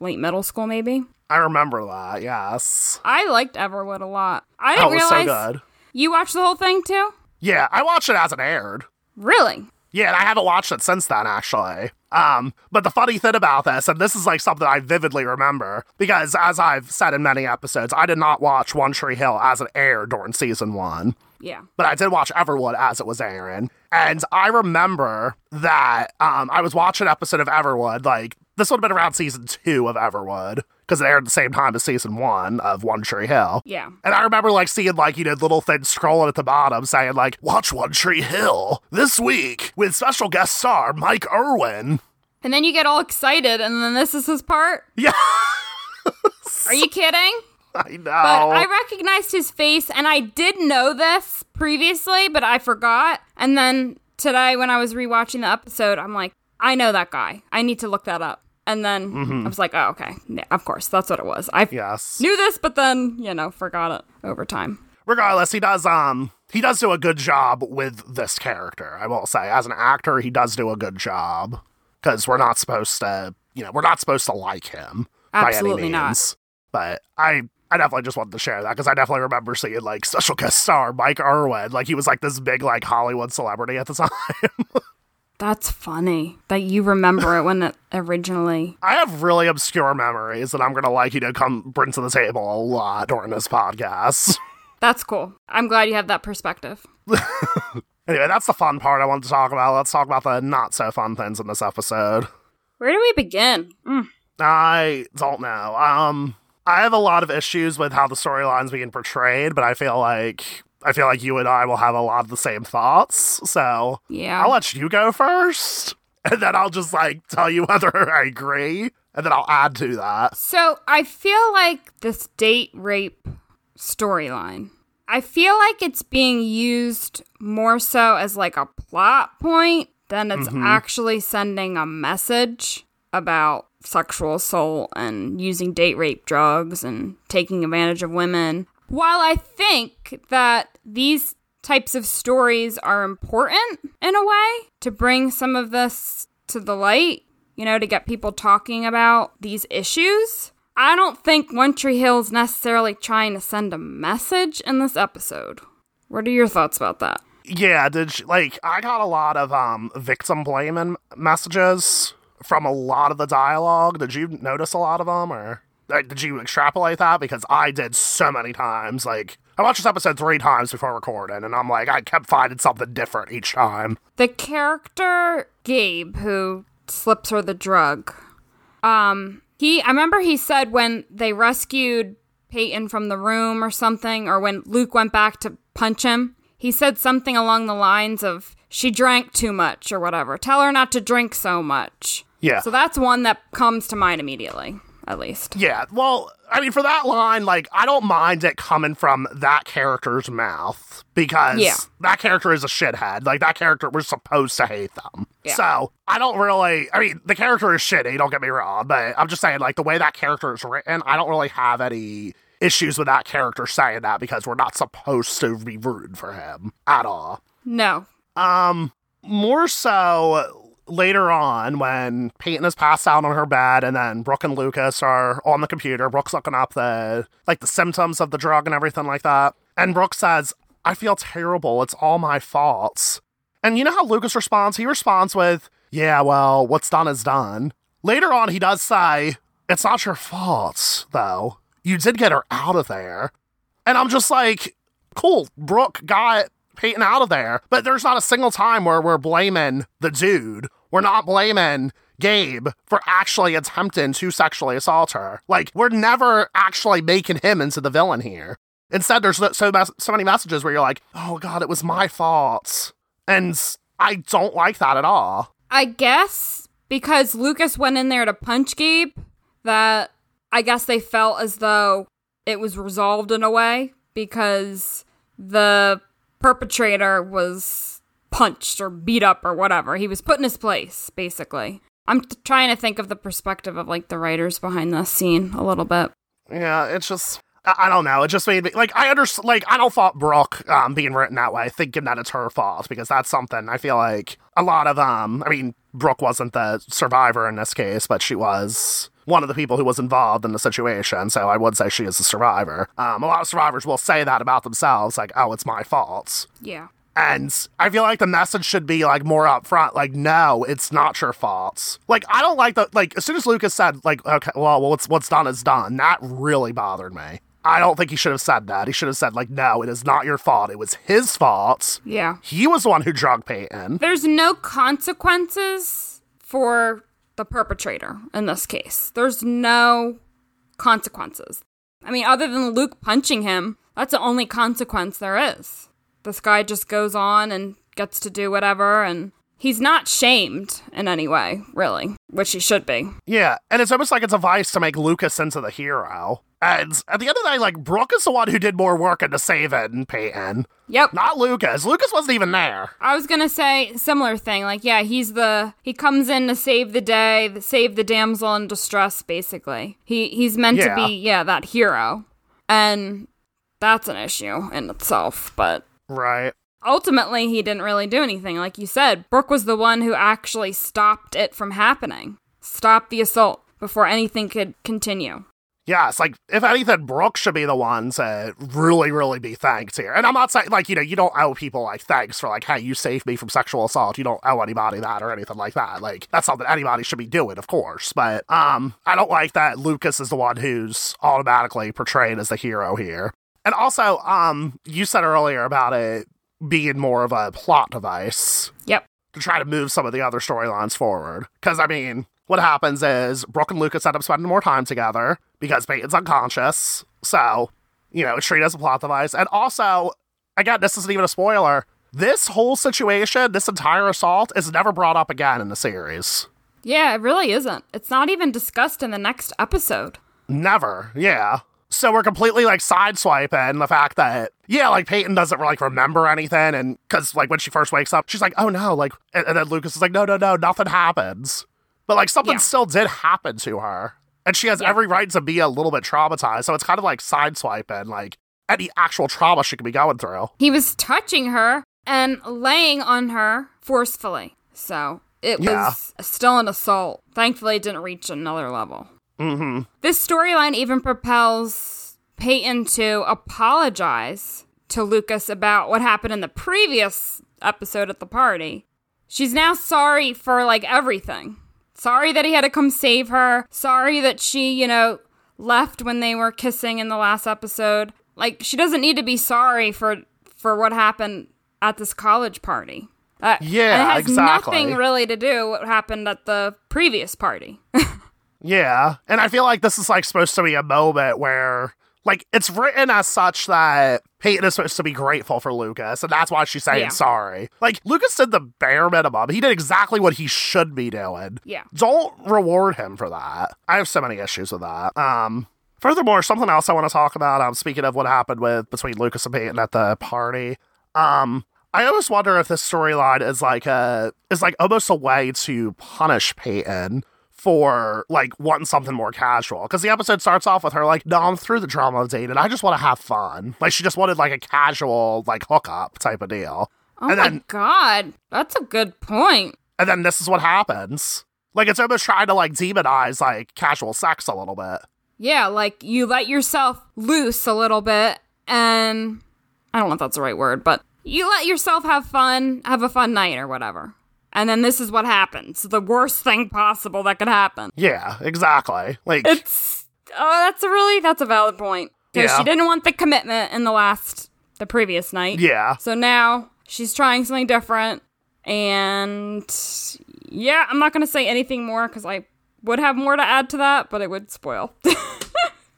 late middle school, maybe. I remember that. Yes. I liked Everwood a lot. I Oh, didn't so realize good. you watched the whole thing too. Yeah, I watched it as it aired. Really? Yeah, and I haven't watched it since then, actually. Um, but the funny thing about this, and this is like something I vividly remember, because as I've said in many episodes, I did not watch One Tree Hill as it aired during season one. Yeah. but I did watch Everwood as it was airing. And I remember that um, I was watching an episode of Everwood, like, this would have been around season two of Everwood, because it aired at the same time as season one of One Tree Hill. Yeah. And I remember, like, seeing, like, you know, little things scrolling at the bottom saying, like, watch One Tree Hill this week with special guest star Mike Erwin. And then you get all excited, and then this is his part. Yeah, Are you kidding? (laughs) I know. But I recognized his face, and I did know this previously, but I forgot. And then today, when I was rewatching the episode, I'm like, I know that guy. I need to look that up. And then I was like, oh, okay. Yeah, of course, that's what it was. I yes. knew this, but then, you know, forgot it over time. regardless, he does um he does do a good job with this character. I will say, as an actor, he does do a good job because we're not supposed to, you know, we're not supposed to like him Absolutely by any not. means. But I. I definitely just wanted to share that because I definitely remember seeing like special guest star Mike Erwin. Like he was like this big like Hollywood celebrity at the (laughs) time. That's funny that you remember it when it (laughs) originally. I have really obscure memories that I'm gonna like you to come bring to the table a lot during this podcast. (laughs) That's cool. I'm glad you have that perspective. (laughs) anyway, that's the fun part I wanted to talk about. Let's talk about the not so fun things in this episode. Where do we begin? Mm. I don't know. Um, I have a lot of issues with how the storyline's being portrayed, but I feel like I feel like you and I will have a lot of the same thoughts. So Yeah. I'll let you go first, (laughs) and then I'll just like tell you (laughs) whether I agree, and then I'll add to that. So I feel like this date rape storyline. I feel like it's being used more so as like a plot point than it's mm-hmm. actually sending a message about sexual assault and using date rape drugs and taking advantage of women. While I think that these types of stories are important in a way to bring some of this to the light, you know, to get people talking about these issues. I don't think One Tree Hill is necessarily trying to send a message in this episode. What are your thoughts about that? Yeah, did like I got a lot of um victim blaming messages from a lot of the dialogue. Did you notice a lot of them, or like, did you extrapolate that? Because I did so many times. Like I watched this episode three times before recording, and I'm like, I kept finding something different each time. The character Gabe who slips her the drug. Um he I remember he said when they rescued Peyton from the room or something or when Luke went back to punch him, he said something along the lines of she drank too much or whatever. Tell her not to drink so much. Yeah. So that's one that comes to mind immediately, at least. Yeah, well, I mean, for that line, like, I don't mind it coming from that character's mouth because Yeah. that character is a shithead. Like, that character, we're supposed to hate them. Yeah. So, I don't really, I mean, the character is shitty, don't get me wrong, but I'm just saying, like, the way that character is written, I don't really have any issues with that character saying that because we're not supposed to be rooting for him at all. No. Um, more so later on when Peyton is passed out on her bed and then Brooke and Lucas are on the computer. Brooke's looking up the like the symptoms of the drug and everything like that. And Brooke says, I feel terrible. It's all my faults. And you know how Lucas responds? He responds with, Yeah, well, what's done is done. Later on, he does say, It's not your fault, though. You did get her out of there. And I'm just like, cool, Brooke got Peyton out of there. But there's not a single time where we're blaming the dude. We're not blaming Gabe for actually attempting to sexually assault her. Like, we're never actually making him into the villain here. Instead, there's so, so, many messages where you're like, oh God, it was my fault. And I don't like that at all. I guess because Lucas went in there to punch Gabe, that I guess they felt as though it was resolved in a way because the perpetrator was punched or beat up or whatever. He was put in his place, basically. I'm trying to think of the perspective of like the writers behind this scene a little bit. Yeah, it's just I, I don't know. It just made me like I understand. Like I don't fault Brooke um, being written that way, thinking that it's her fault because that's something I feel like a lot of um. I mean, Brooke wasn't the survivor in this case, but she was one of the people who was involved in the situation. So I would say she is a survivor. Um, a lot of survivors will say that about themselves, like, "Oh, it's my fault." Yeah. And I feel like the message should be like more upfront, like, no, it's not your fault. Like, I don't like the like as soon as Lucas said, like, okay, well, what's what's done is done, that really bothered me. I don't think he should have said that. He should have said, like, no, it is not your fault. It was his fault. Yeah. He was the one who drugged Peyton. There's no consequences for the perpetrator in this case. There's no consequences. I mean, other than Luke punching him, that's the only consequence there is. This guy just goes on and gets to do whatever, and he's not shamed in any way, really, which he should be. Yeah, and it's almost like it's a vice to make Lucas into the hero. And at the end of the day, like, Brooke is the one who did more work into saving Peyton, Yep. not Lucas. Lucas wasn't even there. I was gonna say similar thing. Like, yeah, he's the he comes in to save the day, save the damsel in distress. Basically, he he's meant Yeah. to be yeah that hero, and that's an issue in itself. But Right. Ultimately, he didn't really do anything. Like you said, Brooke was the one who actually stopped it from happening, stopped the assault before anything could continue. Yeah, it's like, if anything, Brooke should be the one to really, really be thanked here. And I'm not saying, like, you know, you don't owe people, like, thanks for, like, hey, you saved me from sexual assault. You don't owe anybody that or anything like that. Like, that's something anybody should be doing, of course. But, um, I don't like that Lucas is the one who's automatically portrayed as the hero here. And also, um, you said earlier about it being more of a plot device Yep. to try to move some of the other storylines forward. Because, I mean, what happens is Brooke and Lucas end up spending more time together because Peyton's unconscious. So, you know, it's treated as a plot device. And also, again, this isn't even a spoiler. This whole situation, this entire assault, is never brought up again in the series. Yeah, it really isn't. It's not even discussed in the next episode. Never. Yeah. So we're completely like sideswiping the fact that yeah, like Peyton doesn't like remember anything, and because like when she first wakes up, she's like, oh no, like, and, and then Lucas is like, no, no, no, nothing happens, but like something Yeah. still did happen to her, and she has Yeah. every right to be a little bit traumatized. So it's kind of like sideswiping like any actual trauma she could be going through. He was touching her and laying on her forcefully. So it Yeah. was still an assault. Thankfully, it didn't reach another level. Mm-hmm. This storyline even propels Peyton to apologize to Lucas about what happened in the previous episode at the party. She's now sorry for like everything. Sorry that he had to come save her. Sorry that she, you know, left when they were kissing in the last episode. Like she doesn't need to be sorry for for what happened at this college party. Uh, Yeah, it has exactly. nothing really to do what happened at the previous party. (laughs) Yeah. And I feel like this is like supposed to be a moment where like it's written as such that Peyton is supposed to be grateful for Lucas, and that's why she's saying Yeah. sorry. Like Lucas did the bare minimum. He did exactly what he should be doing. yeah. Don't reward him for that. I have so many issues with that. Um furthermore, something else I want to talk about, um speaking of what happened with between Lucas and Peyton at the party. Um I always wonder if this storyline is like a is like almost a way to punish Peyton for like wanting something more casual. Because the episode starts off with her like, no, I'm through the drama of dating. I just want to have fun. Like she just wanted like a casual like hookup type of deal. Oh And my then- god, that's a good point. And then this is what happens. Like it's almost trying to like demonize like casual sex a little bit. Yeah, like you let yourself loose a little bit, and I don't know if that's the right word, but you let yourself have fun, have a fun night or whatever. And then this is what happens the worst thing possible that could happen. Yeah, exactly. Like It's, oh, that's a really, that's a valid point. Because Yeah. she didn't want the commitment in the last, the previous night. yeah. So now she's trying something different. And yeah, I'm not going to say anything more because I would have more to add to that, but it would spoil. (laughs)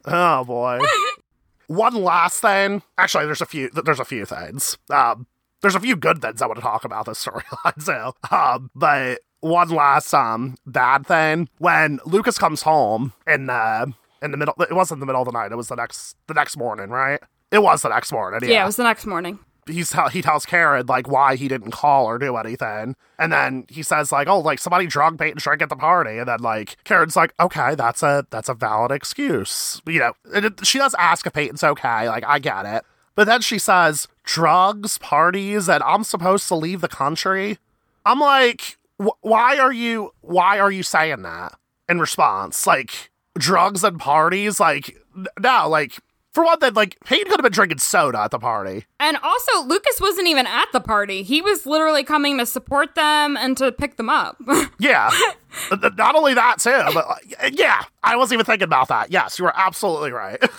Oh boy. (laughs) One last thing. Actually, there's a few. There's a few things. Um, there's a few good things I want to talk about this (laughs) storyline too. Um, but one last um bad thing when Lucas comes home in the in the middle. It wasn't the middle of the night. It was the next the next morning, right? It was the next morning. yeah, it was the next morning. he's he tells Karen like why he didn't call or do anything, and then he says like, "Oh, like somebody drug Peyton drink at the party," and then like Karen's like, "Okay, that's a that's a valid excuse." You know, and it, she does ask if Peyton's okay. Like, I get it, but then she says drugs, parties, and I'm supposed to leave the country. I'm like, wh- why are you why are you saying that in response? Like drugs and parties, like no, like For one thing, like Peyton could have been drinking soda at the party. And also, Lucas wasn't even at the party. He was literally coming to support them and to pick them up. (laughs) Yeah. Not only that too, but like, yeah, I wasn't even thinking about that. Yes, you were absolutely right. (laughs)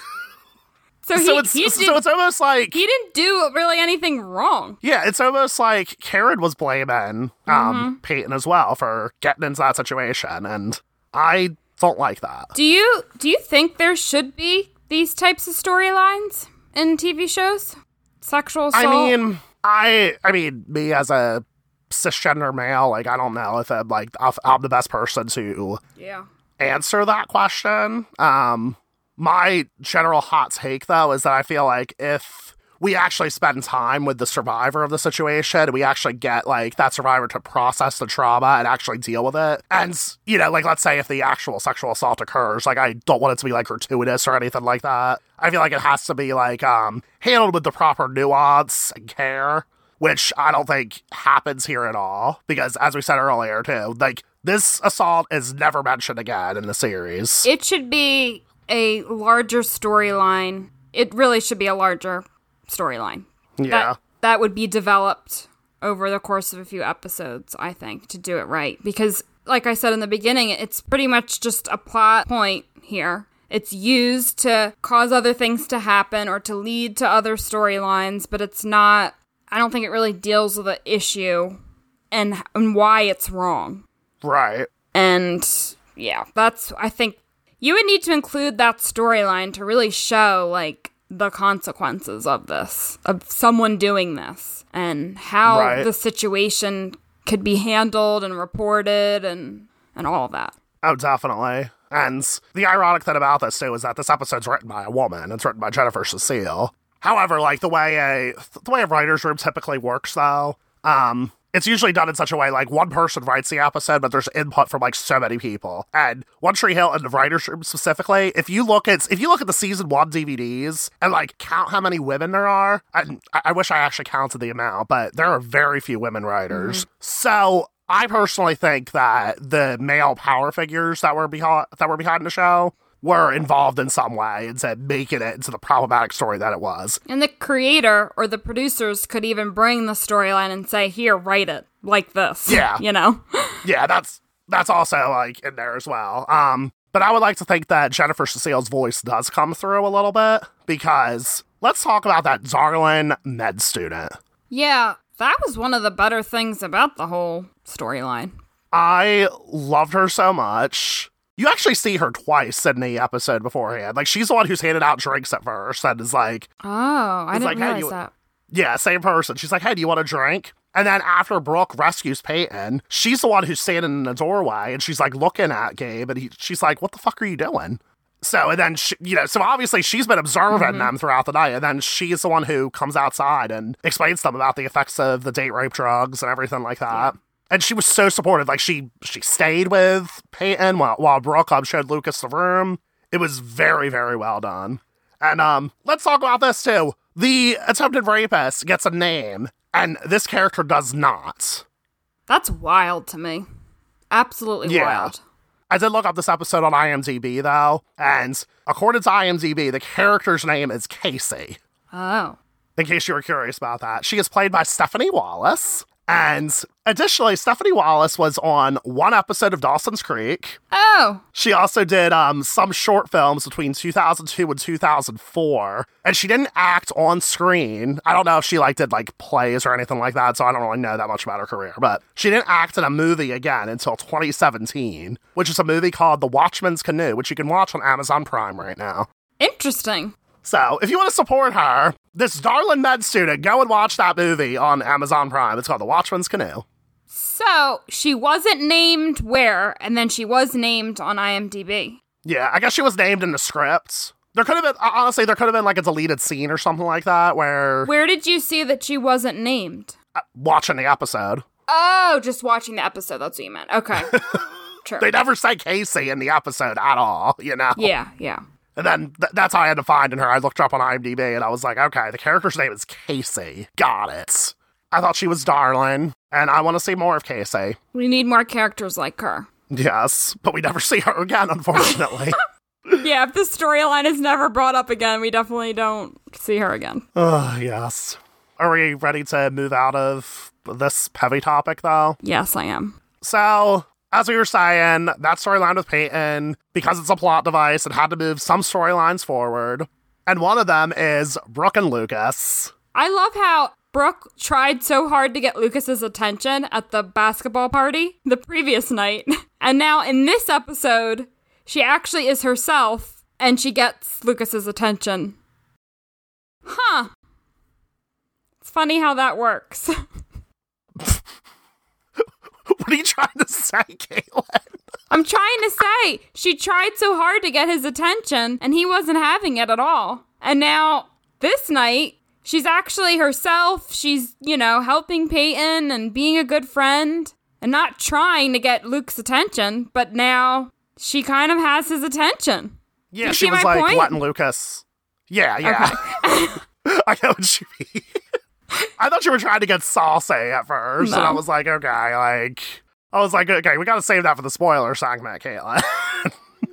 so he, so it's he, so it's almost like he didn't do really anything wrong. yeah, it's almost like Karen was blaming um Peyton as well for getting into that situation, and I don't like that. Do you do you think there should be these types of storylines in TV shows? Sexual assault. I mean, I I mean, me as a cisgender male, like I don't know if I'm like I'm the best person to yeah. answer that question. Um, my general hot take, though, is that I feel like if we actually spend time with the survivor of the situation, we actually get like that survivor to process the trauma and actually deal with it. And, you know, like let's say if the actual sexual assault occurs, like I don't want it to be like gratuitous or anything like that. I feel like it has to be like um handled with the proper nuance and care which I don't think happens here at all. Because as we said earlier, too, like this assault is never mentioned again in the series. It should be a larger storyline. It really should be a larger storyline. yeah. That, that would be developed over the course of a few episodes, I think, to do it right. Because, like I said in the beginning, it's pretty much just a plot point here. It's used to cause other things to happen or to lead to other storylines, but it's not, I don't think it really deals with the issue and, and why it's wrong. right. And yeah, that's I think you would need to include that storyline to really show like the consequences of this, of someone doing this and how Right. the situation could be handled and reported and and all of that. Oh, definitely. And the ironic thing about this too is that this episode's written by a woman. It's written by Jennifer Cecil. However, like the way a the way a writer's room typically works, though, um, it's usually done in such a way like one person writes the episode, but there's input from like so many people. And One Tree Hill and the writers' room specifically, if you look at if you look at the season one DVDs and like count how many women there are, and I, I wish I actually counted the amount, but there are very few women writers. Mm-hmm. So I personally think that the male power figures that were behind that were behind the show were involved in some way and said making it into the problematic story that it was. And the creator or the producers could even bring the storyline and say, "Here, write it like this." Yeah. (laughs) you know. (laughs) Yeah, that's that's also like in there as well. Um, but I would like to think that Jennifer Cecil's voice does come through a little bit because let's talk about that darling med student. yeah, that was one of the better things about the whole storyline. I loved her so much. You actually see her twice in the episode beforehand. Like she's the one who's handed out drinks at first and is like, Oh, I didn't like, hey, realize you- that. Yeah, same person. She's like, hey, do you want a drink? And then after Brooke rescues Peyton, she's the one who's standing in the doorway and she's like looking at Gabe and he, she's like, what the fuck are you doing? So, and then, she, you know, so obviously she's been observing mm-hmm. them throughout the night. And then she's the one who comes outside and explains to them about the effects of the date rape drugs and everything like that. And she was so supportive. Like she she stayed with Peyton while, while Brooke um, showed Lucas the room. It was very, very well done. And um, let's talk about this too. The attempted rapist gets a name, and this character does not. That's wild to me. Absolutely Yeah. wild. I did look up this episode on IMDb though, and according to IMDb, the character's name is Casey. Oh. In case you were curious about that, she is played by Stephanie Wallace. And additionally, Stephanie Wallace was on one episode of Dawson's Creek. Oh. She also did um, some short films between 2002 and 2004, and she didn't act on screen. I don't know if she like did like plays or anything like that, so I don't really know that much about her career. But she didn't act in a movie again until 2017, which is a movie called The Watchman's Canoe, which you can watch on Amazon Prime right now. Interesting. So if you want to support her, this darling med student, go and watch that movie on Amazon Prime. It's called The Watchman's Canoe. So she wasn't named where, and then she was named on IMDb. Yeah, I guess she was named in the script. There could have been, honestly, there could have been like a deleted scene or something like that where Where did you see that she wasn't named? Uh, watching the episode. Oh, just watching the episode. That's what you meant. Okay. (laughs) True. They never say Casey in the episode at all, you know? yeah, yeah. And then th- that's how I had to find in her. I looked her up on IMDb and I was like, okay, the character's name is Casey. Got it. I thought she was darling, and I want to see more of Casey. We need more characters like her. Yes, but we never (laughs) see her again, unfortunately. (laughs) Yeah, if this storyline is never brought up again, we definitely don't see her again. Oh, yes. Are we ready to move out of this heavy topic, though? Yes, I am. So, as we were saying, that storyline with Peyton, because it's a plot device, it had to move some storylines forward. And one of them is Brooke and Lucas. I love how Brooke tried so hard to get Lucas's attention at the basketball party the previous night. (laughs) And now in this episode, she actually is herself and she gets Lucas's attention. Huh. It's funny how that works. (laughs) what are you trying to say, Caitlin? I'm trying to say, she tried so hard to get his attention and he wasn't having it at all. And now, this night, she's actually herself. She's, you know, helping Peyton and being a good friend and not trying to get Luke's attention, but now she kind of has his attention. Yeah, she was like point? letting Lucas. Yeah, yeah. (laughs) I know what you mean. I thought you were trying to get saucy at first, and I was like, okay, like. I was like, okay, we gotta save that for the spoiler segment, Caitlin. (laughs)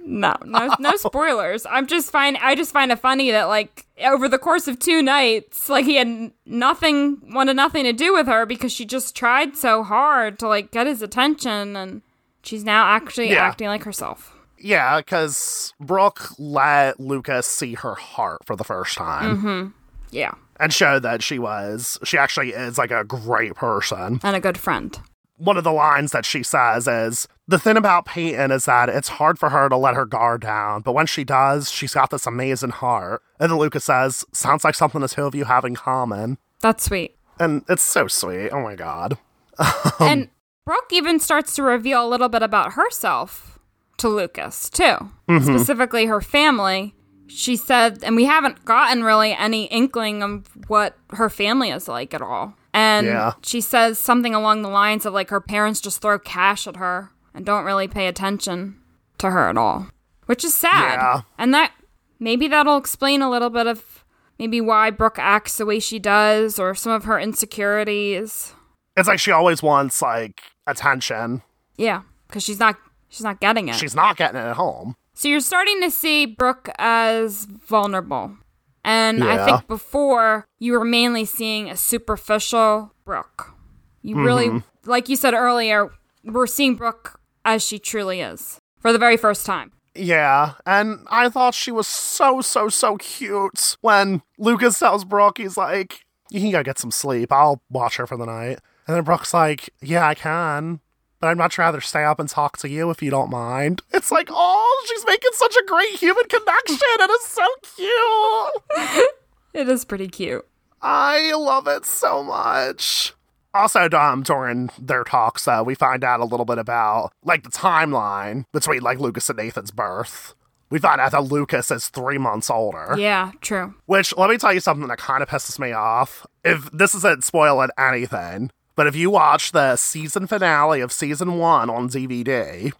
No, no, no (laughs) spoilers. I'm just find I just find it funny that like over the course of two nights, like he had nothing wanted nothing to do with her because she just tried so hard to like get his attention, and she's now actually Yeah. acting like herself. yeah, because Brooke let Lucas see her heart for the first time mm-hmm. Yeah, and show that she was, she actually is like a great person. and a good friend. one of the lines that she says is the thing about Peyton is that it's hard for her to let her guard down, but when she does, she's got this amazing heart. And then Lucas says, sounds like something the two of you have in common. That's sweet. And it's so sweet. Oh my god. (laughs) and Brooke even starts to reveal a little bit about herself to Lucas, too. Mm-hmm. Specifically, her family. She said, and we haven't gotten really any inkling of what her family is like at all. And Yeah. she says something along the lines of like her parents just throw cash at her and don't really pay attention to her at all, which is sad. Yeah. And that maybe that'll explain a little bit of maybe why Brooke acts the way she does or some of her insecurities. It's like she always wants like attention. Yeah, because she's not she's not getting it. She's not getting it at home. So you're starting to see Brooke as vulnerable, and I think before you were mainly seeing a superficial Brooke. You really, mm-hmm. like you said earlier, we're seeing Brooke as she truly is for the very first time. Yeah, and I thought she was so, so, so cute when Lucas tells Brooke, he's like, You can go get some sleep. I'll watch her for the night. And then Brooke's like, Yeah, I can. But I'd much rather stay up and talk to you if you don't mind. It's like, oh, she's making such a great human connection. It is so cute. (laughs) It is pretty cute. I love it so much. Also, um, during their talks, though, we find out a little bit about like the timeline between like Lucas and Nathan's birth. We find out that Lucas is three months older. Yeah, true. Which let me tell you something that kind of pisses me off. If this isn't spoiling anything, but if you watch the season finale of season one on DVD,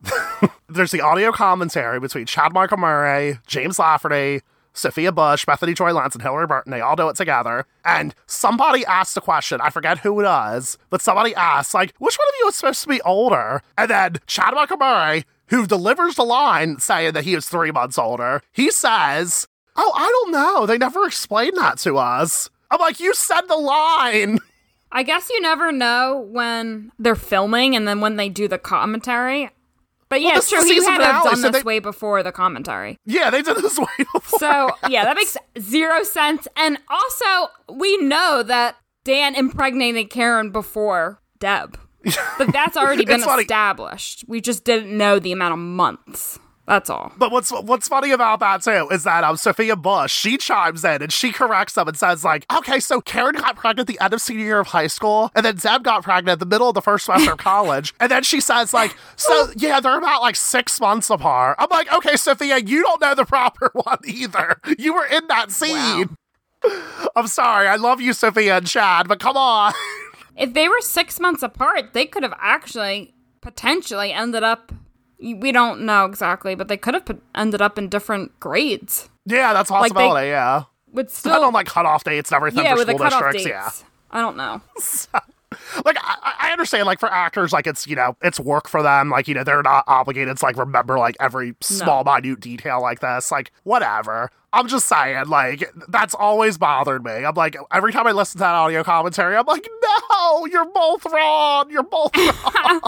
(laughs) there's the audio commentary between Chad Michael Murray, James Lafferty, Sophia Bush, Bethany Joy Lenz, and Hilarie Burton. They all do it together. And somebody asked a question. I forget who it was, but somebody asked, like, which one of you is supposed to be older? And then Chad Michael Murray, who delivers the line saying that he is three months older, he says, Oh, I don't know. They never explained that to us. I'm like, you said the line. (laughs) I guess you never know when they're filming and then when they do the commentary. But yeah, is true. He had have finale, done so this they- way before the commentary. Yeah, they did this (laughs) way before. So yeah, that makes zero sense. And also, we know that Dan impregnated Karen before Deb. (laughs) But that's already been established. We just didn't know the amount of months. That's all. But what's what's funny about that too is that um Sophia Bush she chimes in and she corrects them and says like, okay, so Karen got pregnant at the end of senior year of high school, and then Deb got pregnant at the middle of the first semester of (laughs) college, and then she says like, so yeah, they're about like six months apart. I'm like, okay, Sophia, you don't know the proper (laughs) one either. You were in that scene. (laughs) I'm sorry, I love you, Sophia and Chad, but come on. If they were six months apart, they could have actually potentially ended up. We don't know exactly, but they could have pot- ended up in different grades. yeah, that's a Like, possibility. yeah, Would still, on like cutoff dates and everything yeah, for with the school districts. dates. Yeah. I don't know. (laughs) like I, I understand like for actors like it's you know it's work for them like you know they're not obligated to like remember like every small minute detail like this like whatever i'm just saying like that's always bothered me i'm like every time i listen to that audio commentary i'm like no you're both wrong you're both (laughs) wrong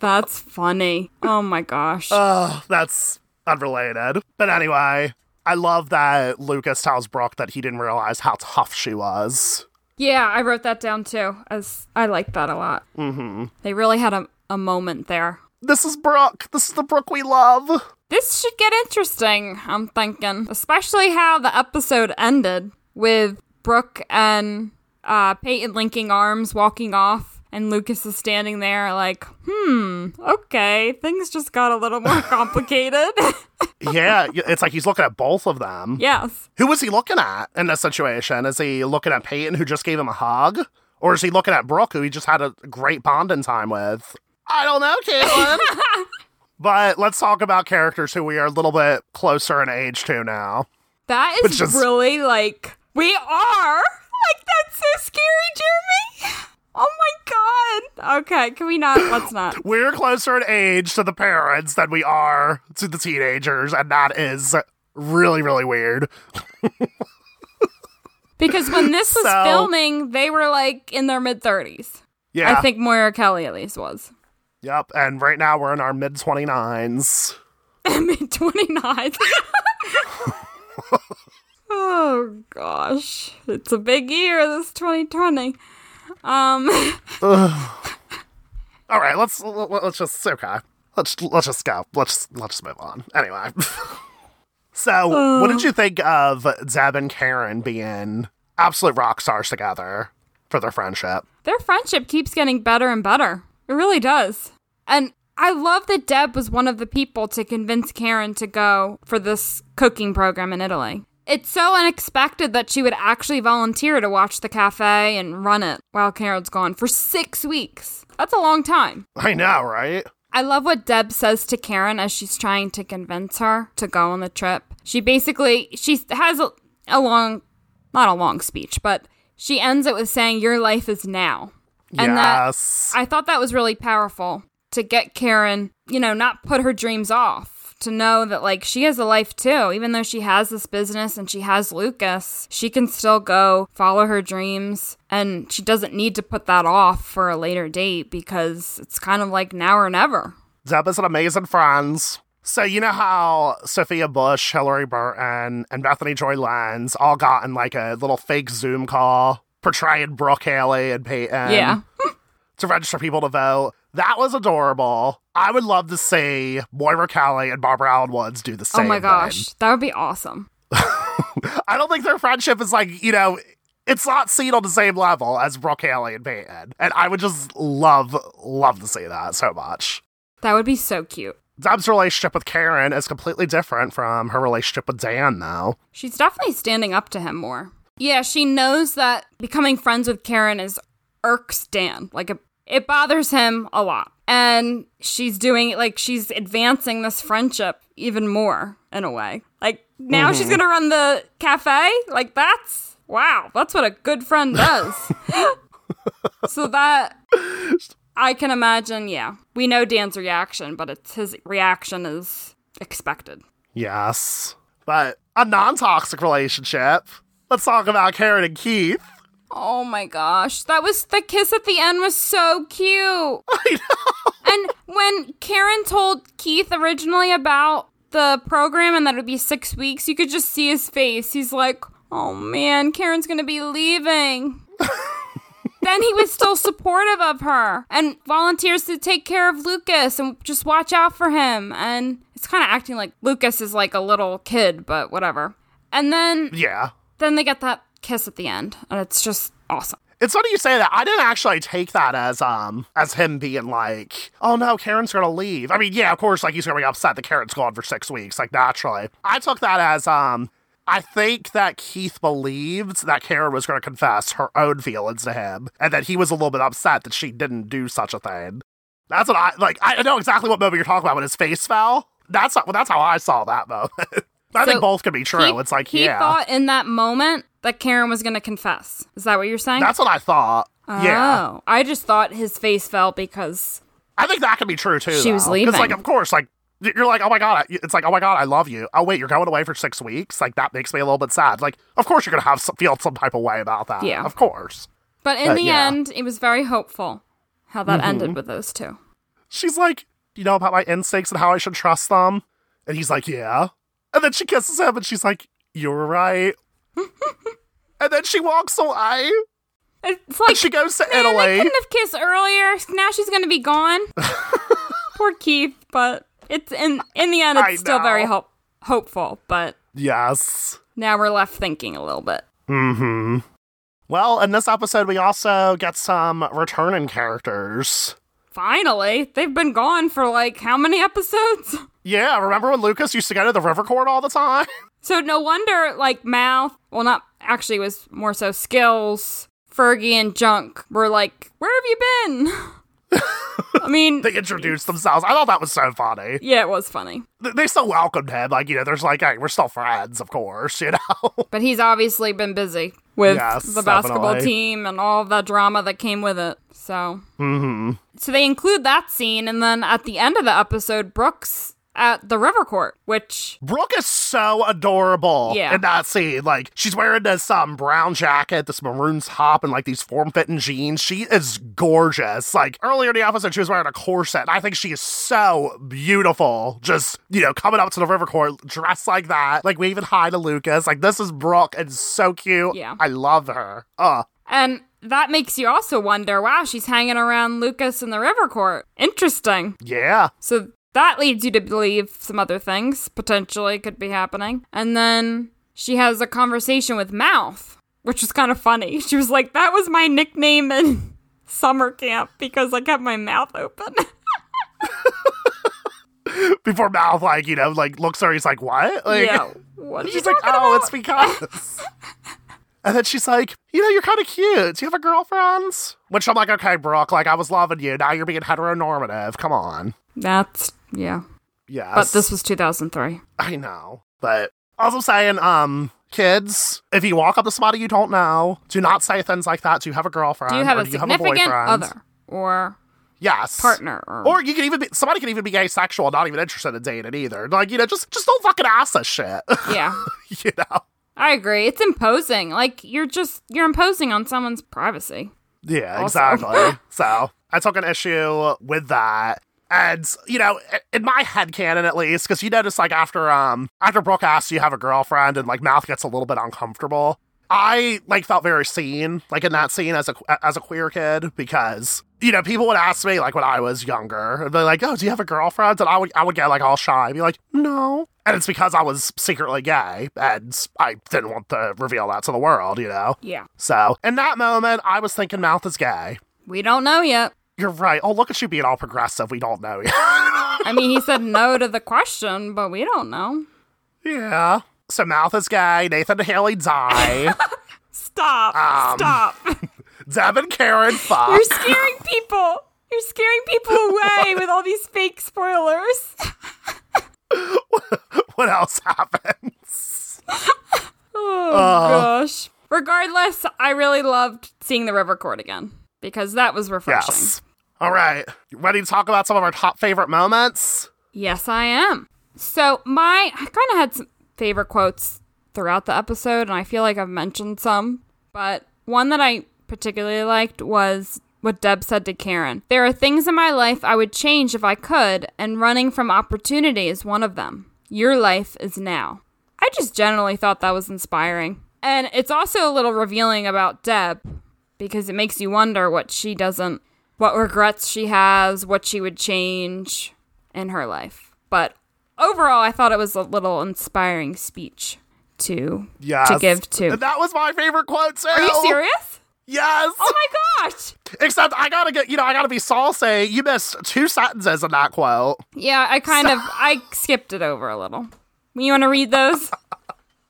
That's funny. Oh my gosh. Ugh, that's unrelated but anyway i love that lucas tells brooke that he didn't realize how tough she was yeah, I wrote that down too, as I liked that a lot. Mm-hmm. They really had a, a moment there. this is brooke this is the brooke we love This should get interesting, I'm thinking. Especially how the episode ended with Brooke and uh, Peyton linking arms, walking off, and Lucas is standing there like, hmm, okay, things just got a little more (laughs) complicated. (laughs) yeah it's like he's looking at both of them yes. Who was he looking at in this situation? Is he looking at Peyton, who just gave him a hug? Or is he looking at Brooke, who he just had a great bonding time with? I don't know, Caitlin. (laughs) but let's talk about characters who we are a little bit closer in age to now. That is is- really like, we are? Like, that's so scary, Jeremy. Oh my god. Okay, can we not? Let's not. (coughs) We're closer in age to the parents than we are to the teenagers, and that is really, really weird. (laughs) Because when this was So- filming, they were like in their mid 30s. Yeah. I think Moira Kelly at least was. Yep. And right now we're in our mid 29s. mid 29. oh gosh. It's a big year, this 2020. Um, (laughs) All right, let's let's just okay. Let's let's just go. Let's let's just move on. Anyway. (laughs) so, what did you think of Deb and Karen being absolute rock stars together for their friendship? their friendship keeps getting better and better. It really does. And I love that Deb was one of the people to convince Karen to go for this cooking program in Italy. It's so unexpected that she would actually volunteer to watch the cafe and run it while Carol's gone for six weeks. That's a long time. I know, right? I love what Deb says to Karen as she's trying to convince her to go on the trip. She basically she has a, a long not a long speech, but she ends it with saying your life is now. And that yes. I thought that was really powerful to get Karen, you know, not put her dreams off, to know that like she has a life too. Even though she has this business and she has Lucas, she can still go follow her dreams and she doesn't need to put that off for a later date because it's kind of like now or never. Deb is an amazing friends. So you know how Sophia Bush, Hilarie Burton, and Bethany Joy Lenz all got in like a little fake Zoom call portraying Brooke Haley and Peyton yeah. (laughs) to register people to vote. That was adorable. I would love to see Moira Kelly and Barbara Alyn Woods do the same. Oh my gosh, that would be awesome. (laughs) I don't think their friendship is like, you know, it's not seen on the same level as Brooke Haley and Peyton. And I would just love, love to see that so much. That would be so cute. Deb's relationship with Karen is completely different from her relationship with Dan, though. She's definitely standing up to him more. Yeah, she knows that becoming friends with Karen is irks Dan. Like it, it bothers him a lot. And she's doing like she's advancing this friendship even more in a way. Like now mm-hmm. she's gonna run the cafe. Like that's wow, that's what a good friend does. (laughs) so that I can imagine, yeah. We know Dan's reaction, but it's his reaction is expected. Yes. But a non toxic relationship. Let's talk about Karen and Keith. Oh my gosh. That was the kiss at the end was so cute. (laughs) I know. And when Karen told Keith originally about the program and that it would be six weeks, you could just see his face. He's like, oh man, Karen's gonna be leaving. (laughs) then he was still supportive of her and volunteers to take care of Lucas and just watch out for him. And it's kind of acting like Lucas is like a little kid, but whatever. And then Yeah. then they get that kiss at the end, and it's just awesome. It's funny you say that. I didn't actually take that as um as him being like, oh no, Karen's gonna leave. I mean, yeah, of course, like he's gonna be upset that Karen's gone for six weeks, like naturally. I took that as um I think that Keith believed that Karen was gonna confess her own feelings to him, and that he was a little bit upset that she didn't do such a thing. That's what I like. I know exactly what moment you're talking about when his face fell. That's well, that's how I saw that moment. (laughs) I So think both could be true. He- it's like he yeah, thought in that moment that Karen was going to confess. Is that what you're saying? that's what I thought. Yeah. Oh, I just thought his face fell because I think that could be true too. She was though. 'Cause, like, of course, like you're like, oh my god, I- it's like, oh my god, I love you. Oh wait, you're going away for six weeks. Like that makes me a little bit sad. Like, of course you're gonna have some, feel some type of way about that. Yeah. of course. But in Uh, the yeah. end, it was very hopeful how that Mm-hmm. ended with those two. She's like, you know about my instincts and how I should trust them, and he's like, yeah. And then she kisses him, and she's like, you're right. And then she walks away. It's like And she goes to man, they Italy. couldn't have kissed earlier. Now she's gonna be gone. (laughs) Poor Keith, but it's in in the end, I it's still very hope hopeful. But Yes. now we're left thinking a little bit. Mm-hmm. Well, in this episode, we also get some returning characters. Finally, they've been gone for like how many episodes? Yeah, remember when Lucas used to go to the river court all the time? (laughs) So no wonder, like Mouth, well, not actually, it was more so Skills, Fergie, and Junk were like, "Where have you been?" (laughs) I mean, they introduced themselves. I thought that was so funny. yeah, it was funny, Th- They still welcomed him. Like, you know, there's like, hey, we're still friends, of course, (laughs) you know? but he's obviously been busy with Yes, the basketball definitely. team and all the drama that came with it. So, mm-hmm. so they include that scene, and then at the end of the episode, Brooks at the river court, which Brooke is so adorable Yeah. in that scene. Like, she's wearing this um brown jacket, this maroon top, and like these form-fitting jeans. She is gorgeous. Like earlier in the episode, she was wearing a corset. And I think she is so beautiful. Just you know, coming up to the river court dressed like that, like waving hi to Lucas. Like this is Brooke and so cute. Yeah. I love her. Uh and that makes you also wonder, wow, she's hanging around Lucas in the river court. Interesting. yeah. So that leads you to believe some other things potentially could be happening. And then she has a conversation with Mouth, which was kind of funny. (laughs) She was like, That was my nickname in (laughs) summer camp because I kept my mouth open. (laughs) Before mouth, like you know, like looks at her. He's like, what? Like, yeah. What She's like, oh, about? it's because. and then she's like, you know, you're kind of cute. Do you have a girlfriend? Which I'm like, okay, Brooke, like I was loving you. Now you're being heteronormative. Come on. That's, yeah. Yes. But this was 2003. I know. But also saying, um, kids, if you walk up to somebody you don't know, do not say things like that. Do you have a girlfriend? Do you have or a do you have a boyfriend? other or Yes. partner? Or, Or you can even be somebody can even be asexual, not even interested in dating either. Like, you know, just just don't fucking ask this shit. (laughs) yeah. you know? I agree. It's imposing. Like, you're just, you're imposing on someone's privacy. Yeah, Also. exactly. (laughs) so I took an issue with that. And, you know, in my head canon at least, because you notice like after um after Brooke asks you have a girlfriend and like mouth gets a little bit uncomfortable. I like felt very seen like in that scene as a as a queer kid because you know people would ask me like when I was younger and be like oh do you have a girlfriend and I would I would get like all shy and be like no and it's because I was secretly gay and I didn't want to reveal that to the world you know Yeah. so in that moment I was thinking mouth is gay We don't know yet. You're right. Oh, look at you being all progressive. We don't know. (laughs) I mean, he said no to the question, but we don't know. yeah. So Mouth is gay. Nathan and Haley die. (laughs) Stop. Um, Stop. (laughs) Deb and Karen fuck. You're scaring people. You're scaring people away with all these fake spoilers. what else happens? Oh Uh. gosh. Regardless, I really loved seeing the river court again because that was refreshing. Yes. All right. Ready to talk about some of our top favorite moments? Yes, I am. So my I kind of had some favorite quotes throughout the episode, and I feel like I've mentioned some, but one that I particularly liked was what Deb said to Karen. There are things in my life I would change if I could, and running from opportunity is one of them. Your life is now. I just generally thought that was inspiring. And it's also a little revealing about Deb because it makes you wonder what she doesn't, what regrets she has, what she would change in her life. But overall, I thought it was a little inspiring speech to Yes. to give to. That was my favorite quote too. Are you serious? Yes. Oh my gosh! Except I gotta get, you know, I gotta be saucy. You missed two sentences in that quote. Yeah, I kind of I skipped it over a little. You want to read those? (laughs)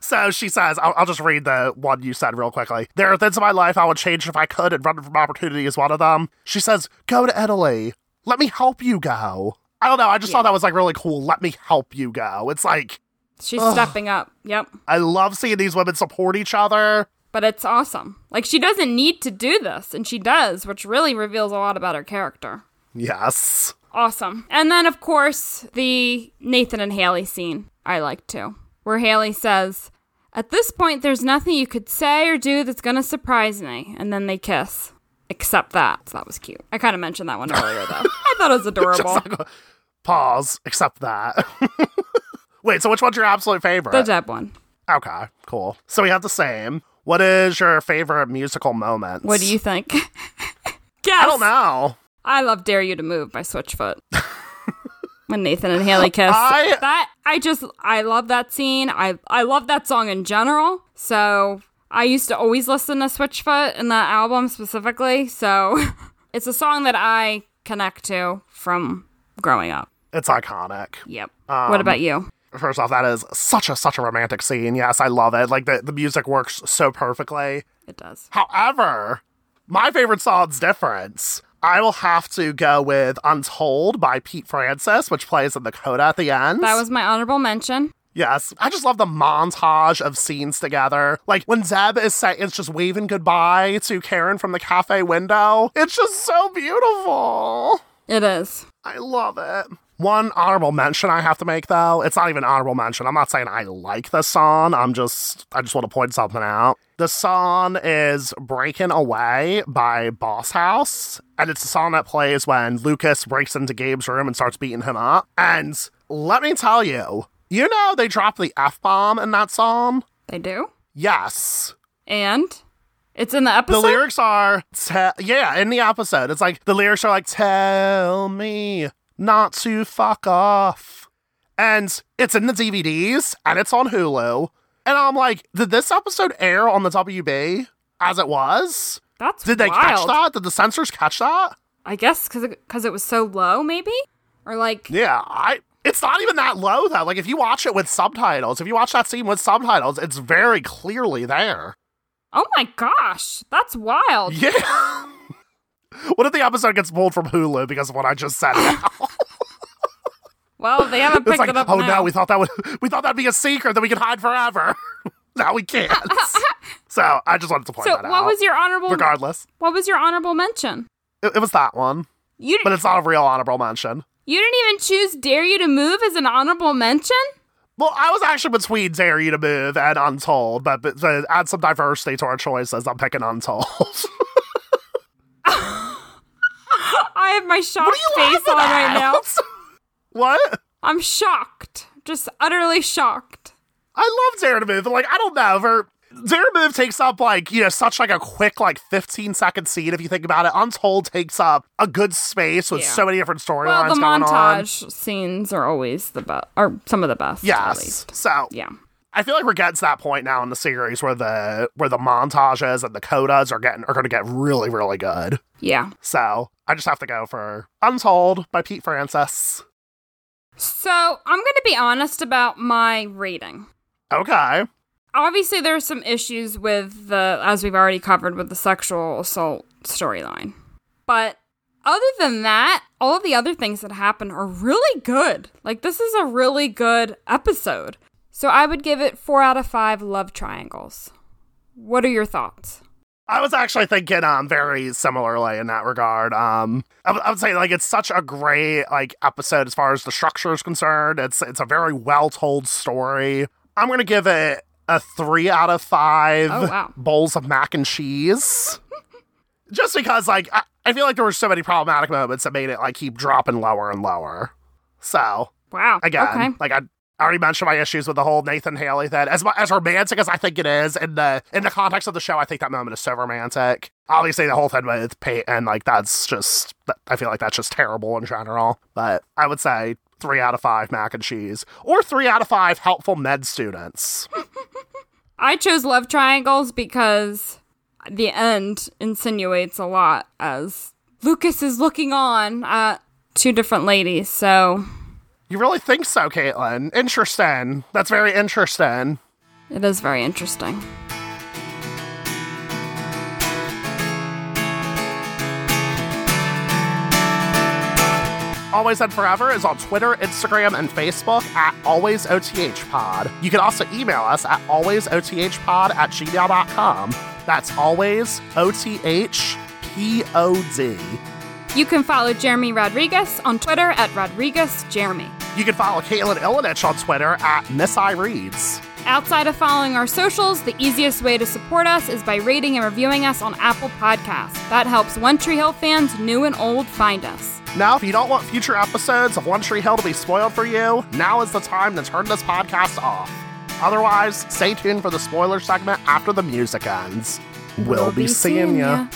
So she says, I'll, I'll just read the one you said real quickly. There are things in my life I would change if I could, and running from opportunity is one of them. She says, Go to Italy. Let me help you go. I don't know. I just thought that was like really cool. Let me help you go. It's like, She's stepping up. Yep. I love seeing these women support each other. but it's awesome. Like she doesn't need to do this, and she does, which really reveals a lot about her character. Yes. Awesome. And then, of course, the Nathan and Haley scene I like too, where Haley says, At this point, there's nothing you could say or do that's going to surprise me. And then they kiss. Except that. So that was cute. I kind of mentioned that one earlier, though. (laughs) I thought it was adorable. Pause. Except that. (laughs) Wait, so which one's your absolute favorite? the Deb one. Okay, cool. So we have the same. What is your favorite musical moment? What do you think? Guess. (laughs) I don't know. I love Dare You to Move by Switchfoot. When Nathan and Haley kiss. I- that I just I love that scene. I I love that song in general. So I used to always listen to Switchfoot in that album specifically. So (laughs) it's a song that I connect to from growing up. It's iconic. Yep. Um, what about you? First off, that is such a such a romantic scene. Yes, I love it. Like the, the music works so perfectly. It does. However, my favorite song's different. I will have to go with Untold by Pete Francis, which plays in the coda at the end. That was my honorable mention. Yes, I just love the montage of scenes together. Like when Zeb is saying, it's just waving goodbye to Karen from the cafe window. It's just so beautiful. It is. I love it. One honorable mention I have to make though. It's not even honorable mention. I'm not saying I like the song. I'm just I just want to point something out. The song is Breaking Away by Boss House. And it's a song that plays when Lucas breaks into Gabe's room and starts beating him up. And let me tell you, you know they dropped the F bomb in that song? They do. Yes. And it's in the episode. The lyrics are, te- yeah, in the episode, it's like the lyrics are like, "Tell me not to fuck off," and it's in the DVDs and it's on Hulu. And I'm like, did this episode air on the WB as it was? That's Did they wild. catch that? Did the censors catch that? I guess because because it was so low, maybe, or like Yeah, I. It's not even that low though. Like if you watch it with subtitles, if you watch that scene with subtitles, it's very clearly there. Oh my gosh, that's wild. Yeah. (laughs) what if the episode gets pulled from Hulu because of what I just said? now? (laughs) Well, they haven't (laughs) It's picked like, it up oh now. no, we thought that would (laughs) we thought that'd be a secret that we could hide forever. now we can't. so I just wanted to point so, that out. So what was your honorable? Regardless, What was your honorable mention? it, it was that one, You but it's not a real honorable mention. you didn't even choose "Dare You to Move" as an honorable mention. Well, I was actually between Dare You to Move and Untold, but, but to add some diversity to our choices, I'm picking Untold. (laughs) I have my shocked what are you face on laughing right now. (laughs) what? I'm shocked, just utterly shocked. I love Dare to Move, but like I don't know, for Dare takes up like, you know, such like a quick like 15 second scene if you think about it. Untold takes up a good space with Yeah. so many different storylines Well, the going on. montage scenes are always the best, or some of the best. At Yes. least. So Yeah. I feel like we're getting to that point now in the series where the where the montages and the codas are getting are gonna get really, really good. Yeah. So I just have to go for Untold by Pete Francis. So I'm going to be honest about my rating. Okay. Obviously, there are some issues with the, as we've already covered, with the sexual assault storyline. But other than that, all of the other things that happen are really good. Like, this is a really good episode. So I would give it four out of five love triangles. What are your thoughts? I was actually thinking um very similarly in that regard. Um, I, w- I would say like it's such a great like episode as far as the structure is concerned. It's it's a very well told story. I'm gonna give it a three out of five Oh, wow. bowls of mac and cheese. (laughs) Just because like I, I feel like there were so many problematic moments that made it like keep dropping lower and lower. So Wow. again, Okay. like I. I already mentioned my issues with the whole Nathan Haley thing. As as romantic as I think it is in the in the context of the show, I think that moment is so romantic. Obviously, the whole thing with Peyton, like that's just I feel like that's just terrible in general. But I would say three out of five mac and cheese, or three out of five helpful med students. I chose love triangles because the end insinuates a lot as Lucas is looking on at two different ladies. So You really think so, Caitlin? Interesting. That's very interesting. it is very interesting. Always and Forever is on Twitter, Instagram, and Facebook at AlwaysOTHPod. You can also email us at alwaysothpod at gmail.com. That's always O-T-H-P-O-D. You can follow Jeremy Rodriguez on Twitter at RodriguezJeremy. You can follow Caitlin Ilinich on Twitter at Miss I Reads. Outside of following our socials, the easiest way to support us is by rating and reviewing us on Apple Podcasts. That helps One Tree Hill fans, new and old, find us. Now, if you don't want future episodes of One Tree Hill to be spoiled for you, now is the time to turn this podcast off. Otherwise, stay tuned for the spoiler segment after the music ends. We'll, be, seeing ya.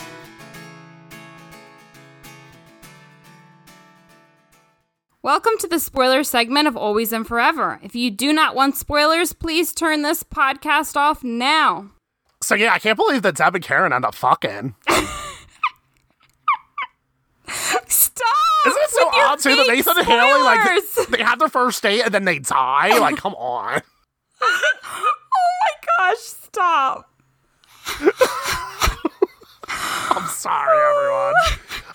Welcome to the spoiler segment of Always and Forever. If you do not want spoilers, please turn this podcast off now. So yeah, I can't believe that Deb and Karen end up fucking. Stop! Isn't it so odd too that Nathan and Haley like they have their first date and then they die? Like, come on. (laughs) oh my gosh, stop. I'm sorry, everyone.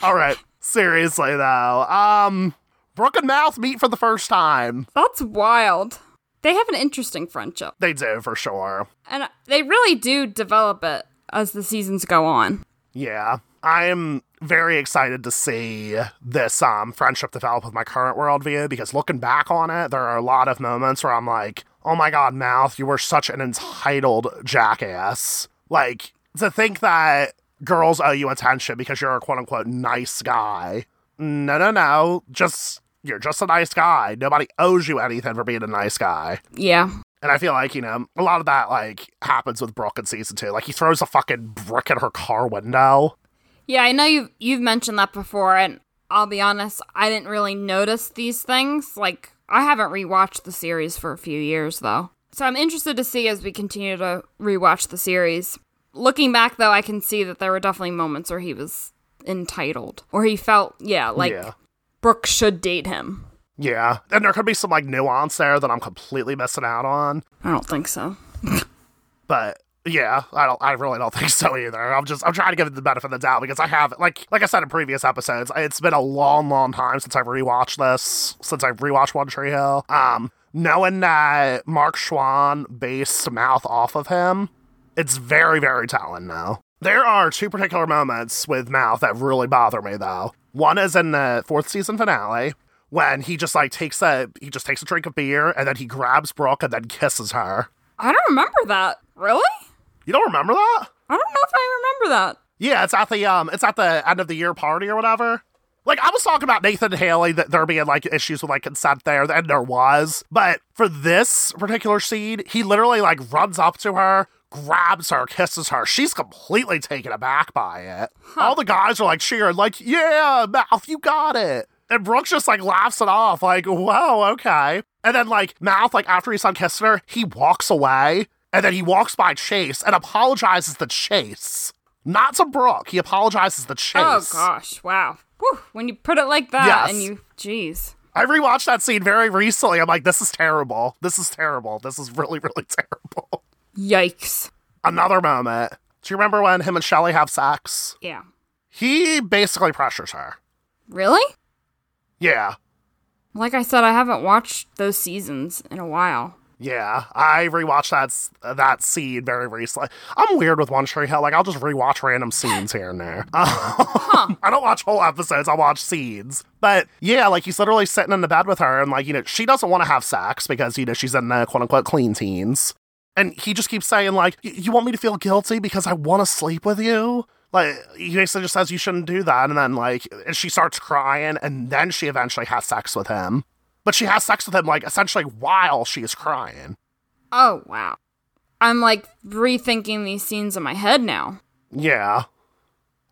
All right, seriously though, um, Brooke and Mouth meet for the first time. That's wild. They have an interesting friendship, They do for sure. and they really do develop it as the seasons go on. Yeah, I am very excited to see this um friendship develop with my current worldview because looking back on it, there are a lot of moments where I'm like, "Oh my god, Mouth, you were such an entitled jackass." Like to think that girls owe you attention because you're a quote unquote nice guy. No, no, no. Just you're just a nice guy. Nobody owes you anything for being a nice guy. Yeah. And I feel like, you know, a lot of that like happens with Brooke in season two. Like he throws a fucking brick at her car window. Yeah, I know you've you've mentioned that before, and I'll be honest, I didn't really notice these things. Like I haven't rewatched the series for a few years though. So I'm interested to see as we continue to rewatch the series. Looking back though, I can see that there were definitely moments where he was entitled. Or he felt, yeah, like yeah. Brooke should date him. Yeah. And there could be some like nuance there that I'm completely missing out on. I don't think so. But yeah, I don't I really don't (laughs) think so either. I'm just I'm trying to give it the benefit of the doubt because I have like like I said in previous episodes, it's been a long, long time since I've rewatched this, since I've rewatched One Tree Hill. Um knowing that Mark Schwahn based mouth off of him, it's very, very telling now. There are two particular moments with Mouth that really bother me though. One is in the fourth season finale when he just like takes a he just takes a drink of beer and then he grabs Brooke and then kisses her. I don't remember that. Really? You don't remember that? I don't know if I remember that. Yeah, it's at the um it's at the end of the year party or whatever. Like I was talking about Nathan Haley that there being like issues with like consent there, and there was. But for this particular scene, he literally like runs up to her, grabs her, kisses her. She's completely taken aback by it. All the guys are like cheering, like, yeah, mouth, you got it. And Brooks just like laughs it off, like, whoa, okay. And then like Mouth, like after he's done kissing her, he walks away. And then he walks by Chase and apologizes to Chase. Not to Brooke. He apologizes to oh, Chase. Oh gosh, wow. Whew, when you put it like that Yes. and you jeez. I rewatched that scene very recently. I'm like, this is terrible. This is terrible. This is really, really (laughs) terrible. Yikes. Another moment. Do you remember when him and Shelly have sex? Yeah. He basically pressures her. Really? Yeah. Like I said, I haven't watched those seasons in a while. Yeah, I rewatched that that scene very recently. I'm weird with One Tree Hill. Like, I'll just rewatch random scenes here and there. (laughs) I don't watch whole episodes. I watch scenes. But yeah, like he's literally sitting in the bed with her, and like you know, she doesn't want to have sex because you know she's in the quote unquote clean teens, and he just keeps saying like, "You want me to feel guilty because I want to sleep with you." Like he basically just says you shouldn't do that, and then like and she starts crying, and then she eventually has sex with him. But she has sex with him like essentially while she is crying. Oh wow. I'm like rethinking these scenes in my head now. Yeah.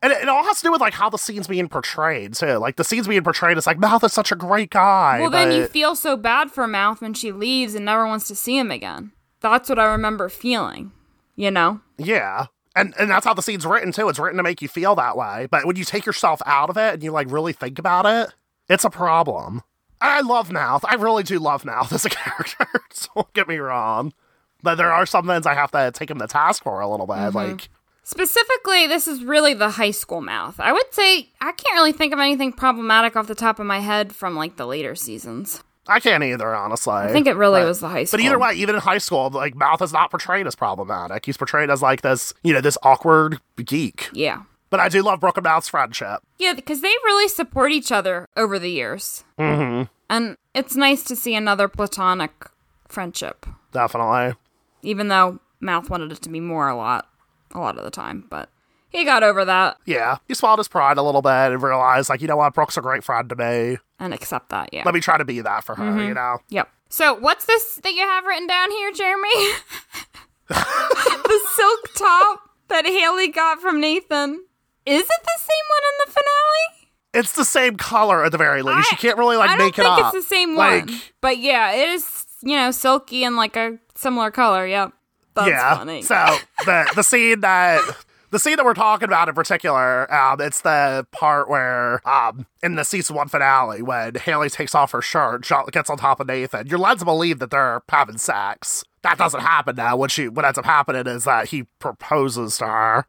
And it, it all has to do with like how the scene's being portrayed too. Like the scene's being portrayed as like Mouth is such a great guy. well, then you feel so bad for Mouth when she leaves and never wants to see him again. That's what I remember feeling. You know? yeah. And and that's how the scene's written too. It's written to make you feel that way. But when you take yourself out of it and you like really think about it, it's a problem. I love Mouth. I really do love Mouth as a (laughs) character. don't get me wrong. But there are some things I have to take him to task for a little bit. Mm-hmm. Like Specifically, this is really the high school mouth. I would say I can't really think of anything problematic off the top of my head from like the later seasons. I can't either, honestly. I think it really was the high school. But either way, even in high school, like Mouth is not portrayed as problematic. He's portrayed as like this, you know, this awkward geek. Yeah. But I do love Brooke and Mouth's friendship. Yeah, because they really support each other over the years. Mm-hmm. And it's nice to see another platonic friendship. Definitely. Even though Mouth wanted it to be more a lot, a lot of the time. But he got over that Yeah. He swallowed his pride a little bit and realized, like, you know what, Brooke's a great friend to me. and accept that, yeah. Let me try to be that for her, Mm-hmm. you know? Yep. So, what's this that you have written down here, Jeremy? (laughs) the silk top that Haley got from Nathan. Is it the same one in the finale? It's the same color at the very least. you can't really, like, I don't make it think up. it's the same like, one. But yeah, it is, you know, silky and like a similar color. Yep. That's yeah. funny. So the the scene that (laughs) the scene that we're talking about in particular, um, it's the part where um in the season one finale when Haley takes off her shirt, gets on top of Nathan. You're led to believe that they're having sex. That doesn't happen now. What she what ends up happening is that he proposes to her.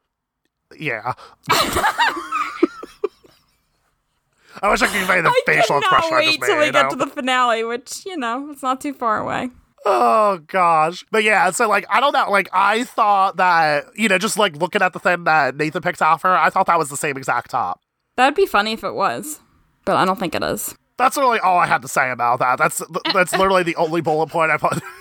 Yeah. I wish I could convey the I facial expression I wait till we get to the finale, which, you know, it's not too far away. Oh gosh. But yeah, so like I don't know, like I thought that, you know, just like looking at the thing that Nathan picked off her, I thought that was the same exact top. That'd be funny if it was, but I don't think it is. That's really all I had to say about that. That's that's (laughs) literally the only bullet point I put. (laughs)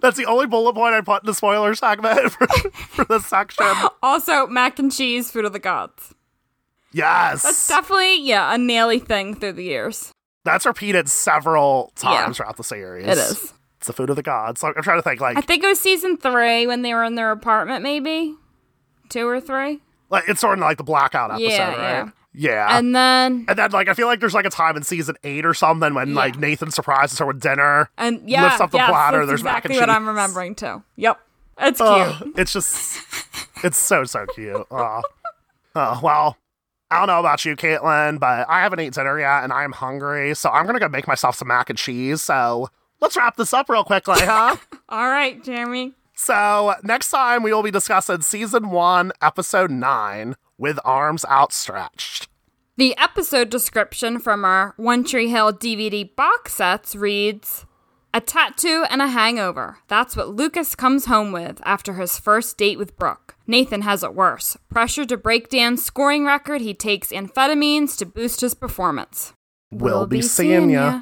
That's the only bullet point I put in the spoiler segment (laughs) for, for this section. Also, mac and cheese, food of the gods. Yes. That's definitely, yeah, a Naley thing through the years. That's repeated several times Yeah. throughout the series. It is. It's the food of the gods. So I'm trying to think like I think it was season three when they were in their apartment, maybe two or three. like it's sort of like the blackout episode, Yeah, right? yeah. Yeah. And then, And then, like, I feel like there's like a time in season eight or something when like Nathan surprises her with dinner. and yeah, Lifts up the yes, platter, That's there's mac and exactly what I'm remembering too. Yep, it's cute. it's just, it's so so cute. Oh, oh well. I don't know about you, Caitlin, but I haven't eaten dinner yet, and I am hungry, so I'm gonna go make myself some mac and cheese. So let's wrap this up real quickly, huh? (laughs) All right, Jeremy. so next time we will be discussing season one, episode nine, with arms outstretched. The episode description from our One Tree Hill DVD box sets reads A tattoo and a hangover. That's what Lucas comes home with after his first date with Brooke. Nathan has it worse. Pressure to break Dan's scoring record, he takes amphetamines to boost his performance. We'll be seeing ya.